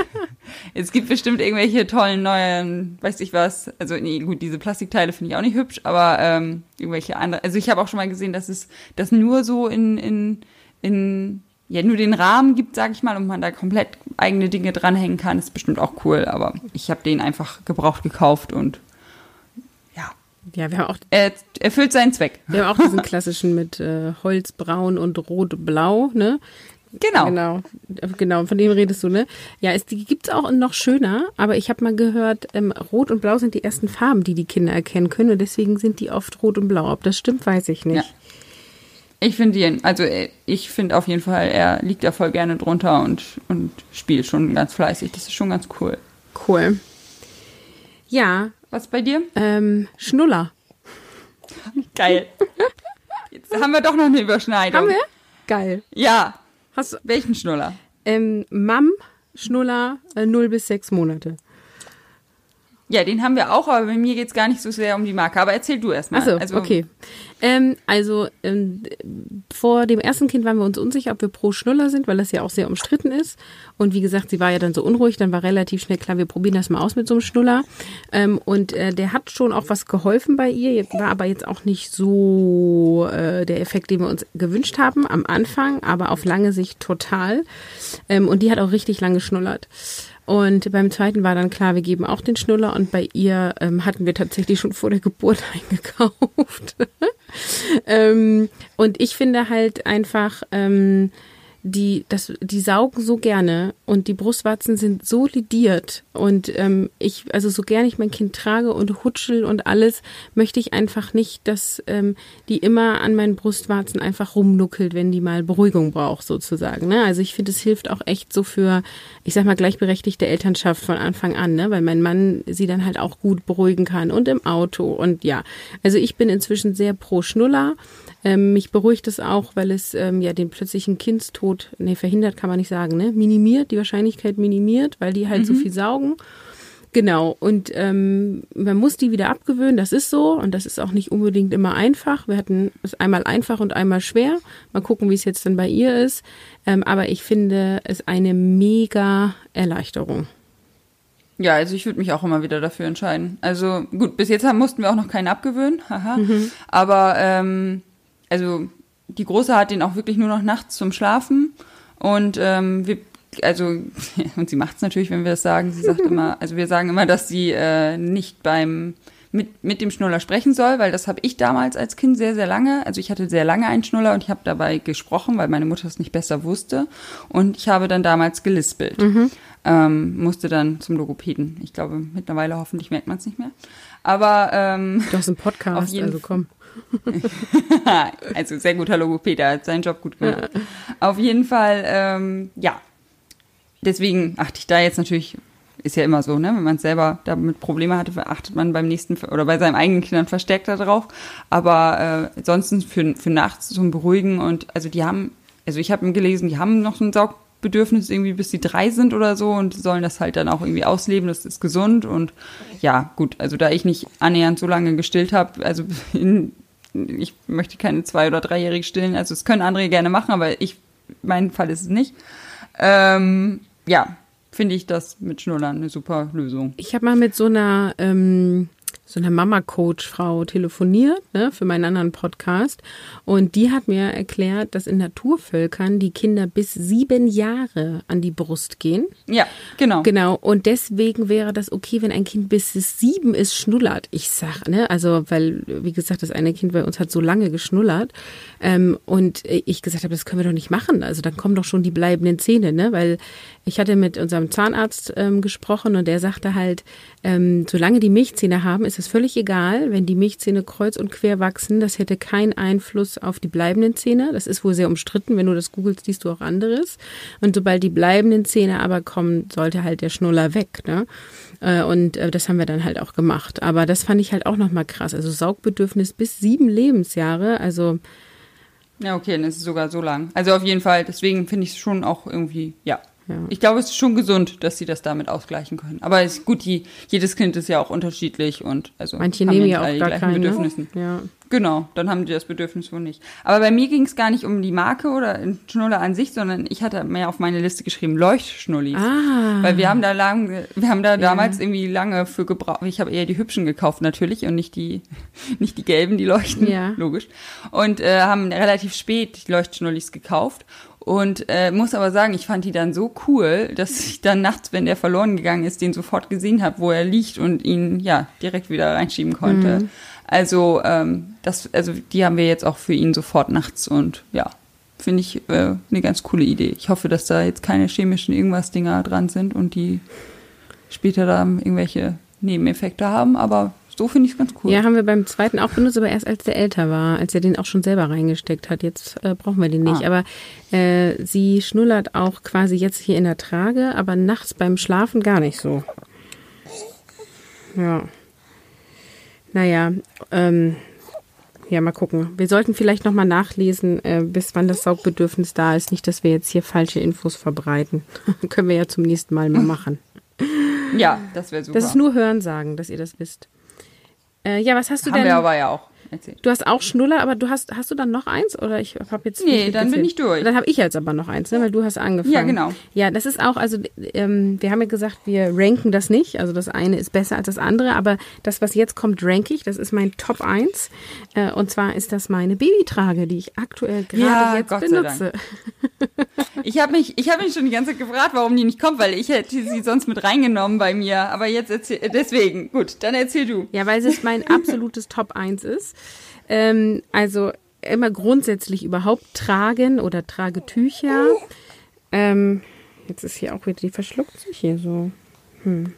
es gibt bestimmt irgendwelche tollen neuen, weiß ich was. Also nee, gut, diese Plastikteile finde ich auch nicht hübsch, aber ähm, irgendwelche andere. Also ich habe auch schon mal gesehen, dass es das nur so in in in ja nur den Rahmen gibt, sag ich mal, und man da komplett eigene Dinge dranhängen kann. ist bestimmt auch cool, aber ich habe den einfach gebraucht gekauft und ja, wir haben auch, er erfüllt seinen Zweck. wir haben auch diesen klassischen mit äh, Holzbraun und Rot-Blau, ne? Genau. Genau, genau, von dem redest du, ne? Ja, es, die gibt's auch noch schöner, aber ich habe mal gehört, ähm, Rot und Blau sind die ersten Farben, die die Kinder erkennen können und deswegen sind die oft Rot und Blau. Ob das stimmt, weiß ich nicht. Ja. Ich finde ihn, also äh, ich finde auf jeden Fall, er liegt da voll gerne drunter und, und spielt schon ganz fleißig. Das ist schon ganz cool. Cool. Ja, Was bei dir? ähm, Schnuller. Geil. Jetzt haben wir doch noch eine Überschneidung. Haben wir? Geil. Ja. Hast du, Welchen Schnuller? ähm, Mam, Schnuller, äh, 0 bis 6 Monate. Ja, den haben wir auch, aber bei mir geht es gar nicht so sehr um die Marke. Aber erzähl du erstmal. Achso, also, okay. Ähm, also ähm, vor dem ersten Kind waren wir uns unsicher, ob wir pro Schnuller sind, weil das ja auch sehr umstritten ist. Und wie gesagt, sie war ja dann so unruhig, dann war relativ schnell klar, wir probieren das mal aus mit so einem Schnuller. Ähm, und äh, der hat schon auch was geholfen bei ihr, jetzt war aber jetzt auch nicht so äh, der Effekt, den wir uns gewünscht haben am Anfang, aber auf lange Sicht total. Ähm, und die hat auch richtig lange geschnullert. Und beim zweiten war dann klar, wir geben auch den Schnuller und bei ihr ähm, hatten wir tatsächlich schon vor der Geburt eingekauft. ähm, und ich finde halt einfach, ähm, die, das, die saugen so gerne und die Brustwarzen sind so lidiert und ähm, ich, also so gerne ich mein Kind trage und hutschel und alles, möchte ich einfach nicht, dass ähm, die immer an meinen Brustwarzen einfach rumnuckelt, wenn die mal Beruhigung braucht sozusagen. Ne? Also ich finde, es hilft auch echt so für, ich sag mal, gleichberechtigte Elternschaft von Anfang an, ne? weil mein Mann sie dann halt auch gut beruhigen kann und im Auto und ja. Also ich bin inzwischen sehr pro Schnuller. Ähm, mich beruhigt es auch, weil es ähm, ja den plötzlichen Kindstod, nee, verhindert kann man nicht sagen, ne? Minimiert, die Wahrscheinlichkeit minimiert, weil die halt mhm. so viel saugen. Genau, und ähm, man muss die wieder abgewöhnen, das ist so und das ist auch nicht unbedingt immer einfach. Wir hatten es einmal einfach und einmal schwer. Mal gucken, wie es jetzt dann bei ihr ist. Ähm, aber ich finde es eine mega Erleichterung. Ja, also ich würde mich auch immer wieder dafür entscheiden. Also gut, bis jetzt haben, mussten wir auch noch keinen abgewöhnen, haha. Mhm. Aber ähm, also die Große hat den auch wirklich nur noch nachts zum Schlafen. Und ähm, wir, also, und sie macht es natürlich, wenn wir das sagen. Sie sagt immer, also wir sagen immer, dass sie äh, nicht beim mit, mit dem Schnuller sprechen soll, weil das habe ich damals als Kind sehr, sehr lange. Also ich hatte sehr lange einen Schnuller und ich habe dabei gesprochen, weil meine Mutter es nicht besser wusste. Und ich habe dann damals gelispelt. Mhm. Ähm, musste dann zum Logopäden. Ich glaube, mittlerweile hoffentlich merkt man es nicht mehr. Aber ähm, du hast einen Podcast, also komm. also sehr guter Logopäder, hat seinen Job gut gemacht. Ja. Auf jeden Fall, ähm, ja. Deswegen achte ich da jetzt natürlich, ist ja immer so, ne? Wenn man selber damit Probleme hatte, achtet man beim nächsten oder bei seinem eigenen Kindern verstärkt darauf. Aber äh, ansonsten für, für nachts zum Beruhigen und also die haben, also ich habe gelesen, die haben noch ein Saug Bedürfnis irgendwie, bis sie drei sind oder so und sollen das halt dann auch irgendwie ausleben. Das ist gesund und ja, gut. Also da ich nicht annähernd so lange gestillt habe, also in, ich möchte keine zwei- oder dreijährige stillen. Also es können andere gerne machen, aber ich, mein Fall ist es nicht. Ähm, ja, finde ich das mit Schnullern eine super Lösung. Ich habe mal mit so einer ähm, so einer Mama-Coach-Frau telefoniert, ne, für meinen anderen Podcast. Und die hat mir erklärt, dass in Naturvölkern die Kinder bis sieben Jahre an die Brust gehen. Ja, genau. Genau. Und deswegen wäre das okay, wenn ein Kind bis es sieben ist, schnullert. Ich sag, ne, also, weil, wie gesagt, das eine Kind bei uns hat so lange geschnullert. Ähm, und ich gesagt habe, das können wir doch nicht machen. Also dann kommen doch schon die bleibenden Zähne, ne? Weil ich hatte mit unserem Zahnarzt ähm, gesprochen und der sagte halt, ähm, solange die Milchzähne haben, ist es völlig egal, wenn die Milchzähne kreuz und quer wachsen. Das hätte keinen Einfluss auf die bleibenden Zähne. Das ist wohl sehr umstritten. Wenn du das googelst, siehst du auch anderes. Und sobald die bleibenden Zähne aber kommen, sollte halt der Schnuller weg. Ne? Äh, und äh, das haben wir dann halt auch gemacht. Aber das fand ich halt auch nochmal krass. Also Saugbedürfnis bis sieben Lebensjahre. Also ja, okay, dann ist es sogar so lang. Also auf jeden Fall, deswegen finde ich es schon auch irgendwie, ja, ja. Ich glaube, es ist schon gesund, dass sie das damit ausgleichen können. Aber es ist gut, die, jedes Kind ist ja auch unterschiedlich und also manche nehmen ja auch gar keine. Bedürfnissen. Ja. Genau, dann haben die das Bedürfnis wohl nicht. Aber bei mir ging es gar nicht um die Marke oder Schnuller an sich, sondern ich hatte mehr auf meine Liste geschrieben Leuchtschnullis. Ah. Weil wir haben da lang, wir haben da ja. damals irgendwie lange für gebraucht. Ich habe eher die hübschen gekauft natürlich und nicht die, nicht die gelben, die leuchten, ja. logisch. Und äh, haben relativ spät die Leuchtschnullis gekauft und äh, muss aber sagen, ich fand die dann so cool, dass ich dann nachts, wenn der verloren gegangen ist, den sofort gesehen habe, wo er liegt und ihn ja direkt wieder reinschieben konnte. Mhm. Also ähm, das, also die haben wir jetzt auch für ihn sofort nachts und ja, finde ich äh, eine ganz coole Idee. Ich hoffe, dass da jetzt keine chemischen irgendwas Dinger dran sind und die später da irgendwelche Nebeneffekte haben, aber so finde ich ganz cool. Ja, haben wir beim zweiten auch benutzt, aber erst als der älter war, als er den auch schon selber reingesteckt hat. Jetzt äh, brauchen wir den nicht. Ah. Aber äh, sie schnullert auch quasi jetzt hier in der Trage, aber nachts beim Schlafen gar nicht so. Ja. Naja, ähm, ja, mal gucken. Wir sollten vielleicht nochmal nachlesen, äh, bis wann das Saugbedürfnis da ist. Nicht, dass wir jetzt hier falsche Infos verbreiten. Können wir ja zum nächsten Mal mal machen. Ja, das wäre super. Das ist nur Hörensagen, dass ihr das wisst. Äh, ja, was hast du Haben denn? Haben wir aber ja auch erzählt. Du hast auch Schnuller, aber du hast, hast du dann noch eins? Oder ich habe jetzt. Nee, dann bin ich durch. Dann habe ich jetzt aber noch eins, ne? weil du hast angefangen. Ja, genau. Ja, das ist auch, also ähm, wir haben ja gesagt, wir ranken das nicht. Also das eine ist besser als das andere, aber das, was jetzt kommt, rank ich. Das ist mein Top 1. Äh, und zwar ist das meine Babytrage, die ich aktuell gerade ja, jetzt Gott benutze. ich habe mich, ich mich schon die ganze Zeit gefragt, warum die nicht kommt, weil ich hätte sie sonst mit reingenommen bei mir. Aber jetzt erzähl, deswegen, gut, dann erzähl du. Ja, weil es mein absolutes Top 1 ist. Ähm, also immer grundsätzlich überhaupt tragen oder Tragetücher. Ähm, jetzt ist hier auch wieder, die verschluckt sich hier so. Hm.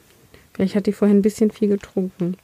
Vielleicht hat die vorhin ein bisschen viel getrunken.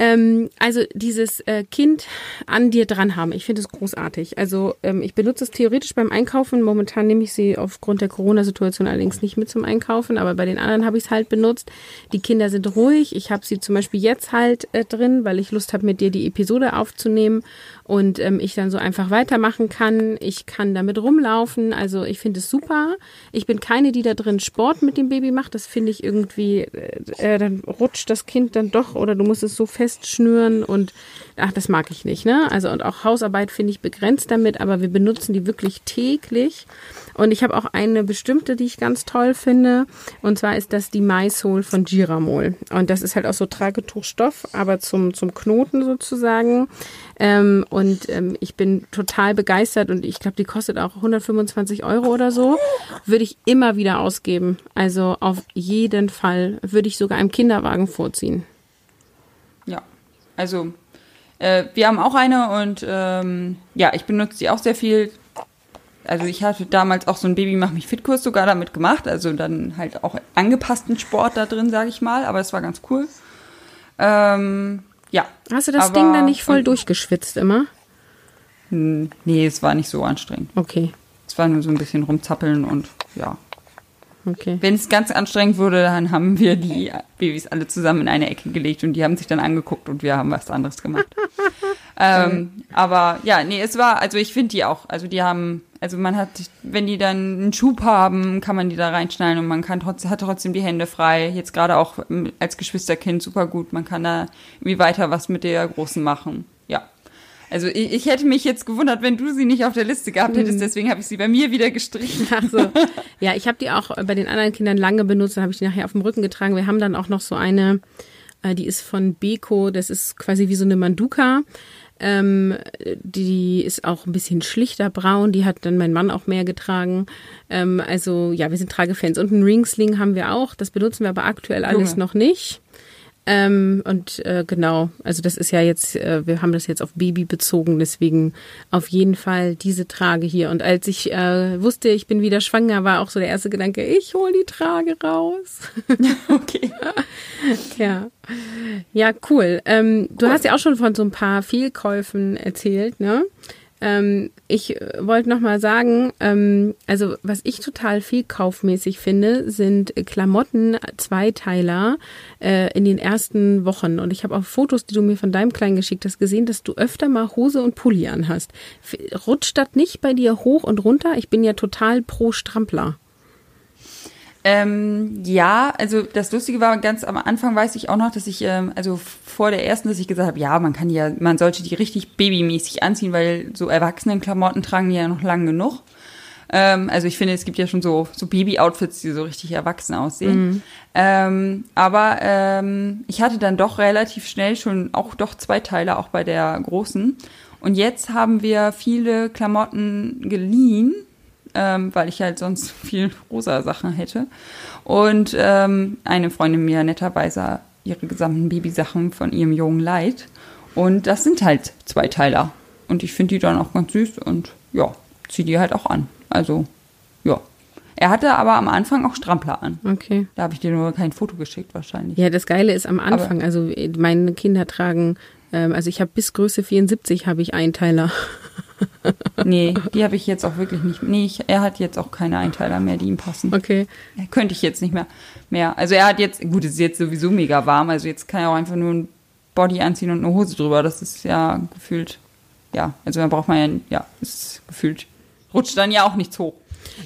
Ähm, also dieses äh, Kind an dir dran haben, ich finde es großartig. Also ähm, ich benutze es theoretisch beim Einkaufen. Momentan nehme ich sie aufgrund der Corona-Situation allerdings nicht mit zum Einkaufen, aber bei den anderen habe ich es halt benutzt. Die Kinder sind ruhig. Ich habe sie zum Beispiel jetzt halt äh, drin, weil ich Lust habe, mit dir die Episode aufzunehmen und ähm, ich dann so einfach weitermachen kann. Ich kann damit rumlaufen. Also ich finde es super. Ich bin keine, die da drin Sport mit dem Baby macht. Das finde ich irgendwie, äh, äh dann rutscht das Kind dann doch oder du musst es so fest festschnüren und ach, das mag ich nicht, ne? Also und auch Hausarbeit finde ich begrenzt damit, aber wir benutzen die wirklich täglich. Und ich habe auch eine bestimmte, die ich ganz toll finde. Und zwar ist das die MySoul von Giramol. Und das ist halt auch so Tragetuchstoff, aber zum, zum Knoten sozusagen. Ähm, und ähm, ich bin total begeistert und ich glaube, die kostet auch 125 Euro oder so. Würde ich immer wieder ausgeben. Also auf jeden Fall würde ich sogar einem Kinderwagen vorziehen. Also äh, wir haben auch eine und ähm, ja, ich benutze die auch sehr viel. Also ich hatte damals auch so einen Baby mach mich fit Kurs sogar damit gemacht, also dann halt auch angepassten Sport da drin, sage ich mal, aber es war ganz cool. Ähm, ja. Hast du das aber, Ding dann nicht voll und, durchgeschwitzt immer? Nee, es war nicht so anstrengend. Okay. Es war nur so ein bisschen rumzappeln und ja. Okay. Wenn es ganz anstrengend wurde, dann haben wir die Babys alle zusammen in eine Ecke gelegt und die haben sich dann angeguckt und wir haben was anderes gemacht. ähm, aber ja, nee, es war, also ich finde die auch, also die haben, also man hat, wenn die dann einen Schub haben, kann man die da reinschnallen und man kann trotzdem, hat trotzdem die Hände frei. Jetzt gerade auch als Geschwisterkind super gut. Man kann da irgendwie weiter was mit der Großen machen. Also ich, ich, hätte mich jetzt gewundert, wenn du sie nicht auf der Liste gehabt hättest, mhm. deswegen habe ich sie bei mir wieder gestrichen. Ach so. Ja, ich habe die auch bei den anderen Kindern lange benutzt, dann habe ich die nachher auf dem Rücken getragen. Wir haben dann auch noch so eine, äh, die ist von Beko, das ist quasi wie so eine Manduka. Ähm, die ist auch ein bisschen schlichter braun, die hat dann mein Mann auch mehr getragen. Ähm, also ja, wir sind Tragefans. Und einen Ringsling haben wir auch, das benutzen wir aber aktuell alles Junge. noch nicht. Ähm, und äh, genau, also das ist ja jetzt, äh, wir haben das jetzt auf Baby bezogen, deswegen auf jeden Fall diese Trage hier. Und als ich äh, wusste, ich bin wieder schwanger, war auch so der erste Gedanke, ich hole die Trage raus. okay. ja. Ja, cool. Ähm, cool. Du hast ja auch schon von so ein paar Fehlkäufen erzählt, ne? Ähm, ich äh, wollte noch mal sagen, ähm, also was ich total viel kaufmäßig finde, sind Klamotten, Zweiteiler äh, in den ersten Wochen. Und ich habe auch Fotos, die du mir von deinem Kleinen geschickt hast, gesehen, dass du öfter mal Hose und Pulli anhast. Rutscht das nicht bei dir hoch und runter? Ich bin ja total pro Strampler. Ähm, ja, also das Lustige war ganz am Anfang weiß ich auch noch, dass ich ähm, also vor der ersten, dass ich gesagt habe, ja, man kann ja, man sollte die richtig babymäßig anziehen, weil so Erwachsenenklamotten tragen die ja noch lang genug. Ähm, also ich finde, es gibt ja schon so so Baby-Outfits, die so richtig erwachsen aussehen. Mhm. Ähm, aber ähm, ich hatte dann doch relativ schnell schon auch doch zwei Teile, auch bei der großen. Und jetzt haben wir viele Klamotten geliehen ähm, weil ich halt sonst viel rosa Sachen hätte. Und ähm, eine Freundin mir netterweise ihre gesamten Babysachen von ihrem jungen Leid. Und das sind halt zwei Teiler. Und ich finde die dann auch ganz süß und ja, ziehe die halt auch an. Also, ja. Er hatte aber am Anfang auch Strampler an. Okay. Da habe ich dir nur kein Foto geschickt wahrscheinlich. Ja, das Geile ist am Anfang, aber also meine Kinder tragen, ähm, also ich habe bis Größe 74 habe ich Einteiler. Nee, die habe ich jetzt auch wirklich nicht. Nee, ich, er hat jetzt auch keine Einteiler mehr, die ihm passen. Okay. Könnte ich jetzt nicht mehr. mehr. Also er hat jetzt, gut, es ist jetzt sowieso mega warm, also jetzt kann er auch einfach nur ein Body anziehen und eine Hose drüber. Das ist ja gefühlt, ja, also da braucht man ja, ja, ist gefühlt, rutscht dann ja auch nichts hoch.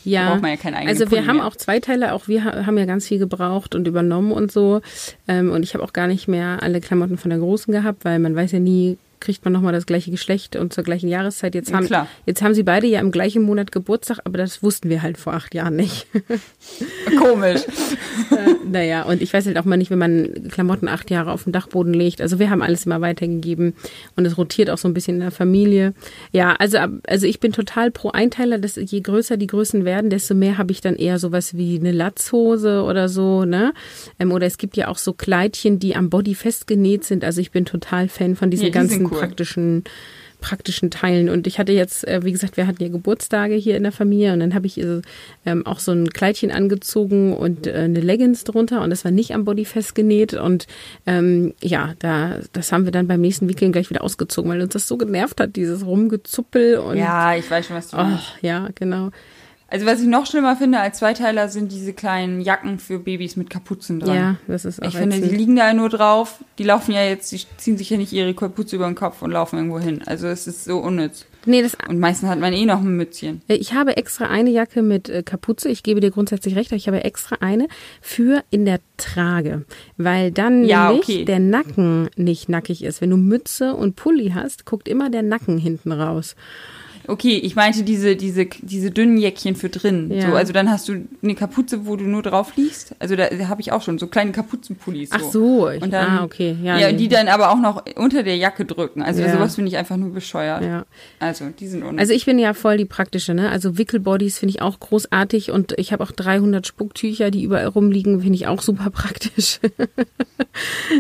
Ja, da braucht man ja keine also wir haben mehr. auch zwei Teile, auch wir haben ja ganz viel gebraucht und übernommen und so. Ähm, und ich habe auch gar nicht mehr alle Klamotten von der Großen gehabt, weil man weiß ja nie, kriegt man nochmal das gleiche Geschlecht und zur gleichen Jahreszeit. Jetzt, ja, haben, klar. jetzt haben sie beide ja im gleichen Monat Geburtstag, aber das wussten wir halt vor acht Jahren nicht. Komisch. äh, naja, und ich weiß halt auch mal nicht, wenn man Klamotten acht Jahre auf den Dachboden legt. Also wir haben alles immer weitergegeben und es rotiert auch so ein bisschen in der Familie. Ja, also, also ich bin total pro Einteiler, dass je größer die Größen werden, desto mehr habe ich dann eher sowas wie eine Latzhose oder so, ne? Ähm, oder es gibt ja auch so Kleidchen, die am Body festgenäht sind. Also ich bin total Fan von diesen ja, die ganzen cool. praktischen praktischen Teilen. Und ich hatte jetzt, äh, wie gesagt, wir hatten ja Geburtstage hier in der Familie und dann habe ich ihr ähm, auch so ein Kleidchen angezogen und äh, eine Leggings drunter und das war nicht am Body festgenäht. Und ähm, ja, da, das haben wir dann beim nächsten Wickeln gleich wieder ausgezogen, weil uns das so genervt hat, dieses Rumgezuppel und. Ja, ich weiß schon, was du meinst. Oh, ja, genau. Also was ich noch schlimmer finde als Zweiteiler sind diese kleinen Jacken für Babys mit Kapuzen dran. Ja, das ist auch Ich finde, die liegen da nur drauf. Die laufen ja jetzt, die ziehen sich ja nicht ihre Kapuze über den Kopf und laufen irgendwo hin. Also es ist so unnütz. Nee, das Und meistens hat man eh noch ein Mützchen. Äh, Ich habe extra eine Jacke mit äh, Kapuze. Ich gebe dir grundsätzlich recht, aber ich habe extra eine für in der Trage, weil dann Ja, nämlich okay. der Nacken nicht nackig ist. Wenn du Mütze und Pulli hast, guckt immer der Nacken hinten raus. Okay, ich meinte diese, diese, diese dünnen Jäckchen für drin. Ja. So, also dann hast du eine Kapuze, wo du nur drauf liegst. Also da, da habe ich auch schon so kleine Kapuzenpullis. So. Ach so, ich, Und dann, ah, okay. Ja, Ja, nee. die dann aber auch noch unter der Jacke drücken. Also Ja. sowas finde ich einfach nur bescheuert. Ja. Also die sind unnütz. Also ich bin ja voll die praktische, ne? Also Wickelbodies finde ich auch großartig und ich habe auch 300 Spucktücher, die überall rumliegen, finde ich auch super praktisch.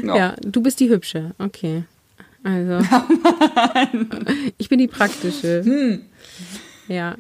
Ja. ja, du bist die hübsche. Okay. Also. ich bin die praktische. Hm. Ja.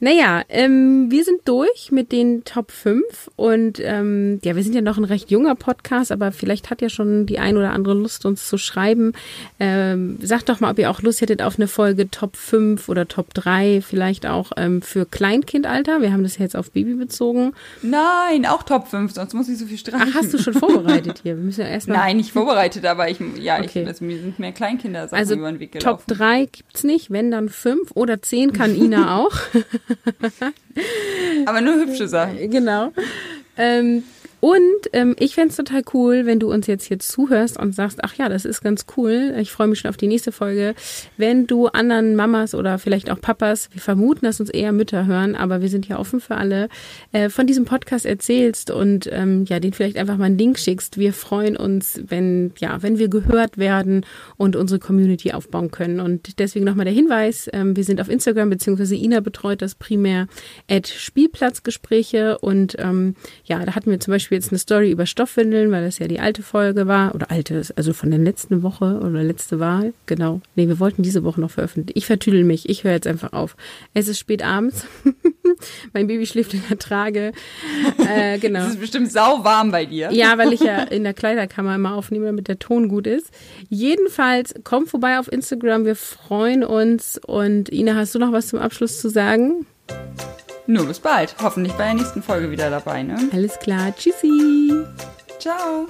Naja, ähm, wir sind durch mit den Top 5 und ähm, ja, wir sind ja noch ein recht junger Podcast, aber vielleicht hat ja schon die ein oder andere Lust, uns zu schreiben. Ähm, sagt doch mal, ob ihr auch Lust hättet auf eine Folge Top 5 oder Top 3, vielleicht auch ähm, für Kleinkindalter. Wir haben das ja jetzt auf Baby bezogen. Nein, auch Top 5, sonst muss ich so viel streichen. Ach, hast du schon vorbereitet hier? Wir müssen ja erstmal. Nein, nicht vorbereitet, aber ich, ja, Okay. ich, also, mir sind mehr Kleinkinder Also über den Weg Top gelaufen. 3 gibt's nicht, wenn dann 5 oder 10 kann Ina auch. Aber nur hübsche Sachen. genau. Ähm, und ähm, ich fänd's total cool, wenn du uns jetzt hier zuhörst und sagst, ach ja, das ist ganz cool. Ich freue mich schon auf die nächste Folge. Wenn du anderen Mamas oder vielleicht auch Papas, wir vermuten, dass uns eher Mütter hören, aber wir sind ja offen für alle, äh, von diesem Podcast erzählst und ähm, ja, den vielleicht einfach mal einen Link schickst. Wir freuen uns, wenn, ja, wenn wir gehört werden und unsere Community aufbauen können. Und deswegen nochmal der Hinweis, ähm, wir sind auf Instagram, beziehungsweise Ina betreut das primär at Spielplatzgespräche und ähm, ja, da hatten wir zum Beispiel jetzt eine Story über Stoffwindeln, weil das ja die alte Folge war oder alte, also von der letzten Woche oder letzte Wahl, genau. Nee, wir wollten diese Woche noch veröffentlichen. Ich vertüdel mich, ich höre jetzt einfach auf. Es ist spät abends. mein Baby schläft in der Trage. Äh, genau. Es ist bestimmt sauwarm bei dir. Ja, weil ich ja in der Kleiderkammer immer aufnehme, damit der Ton gut ist. Jedenfalls, komm vorbei auf Instagram, wir freuen uns. Und Ina, hast du noch was zum Abschluss zu sagen? Nur bis bald. Hoffentlich bei der nächsten Folge wieder dabei, ne? Alles klar, tschüssi. Ciao.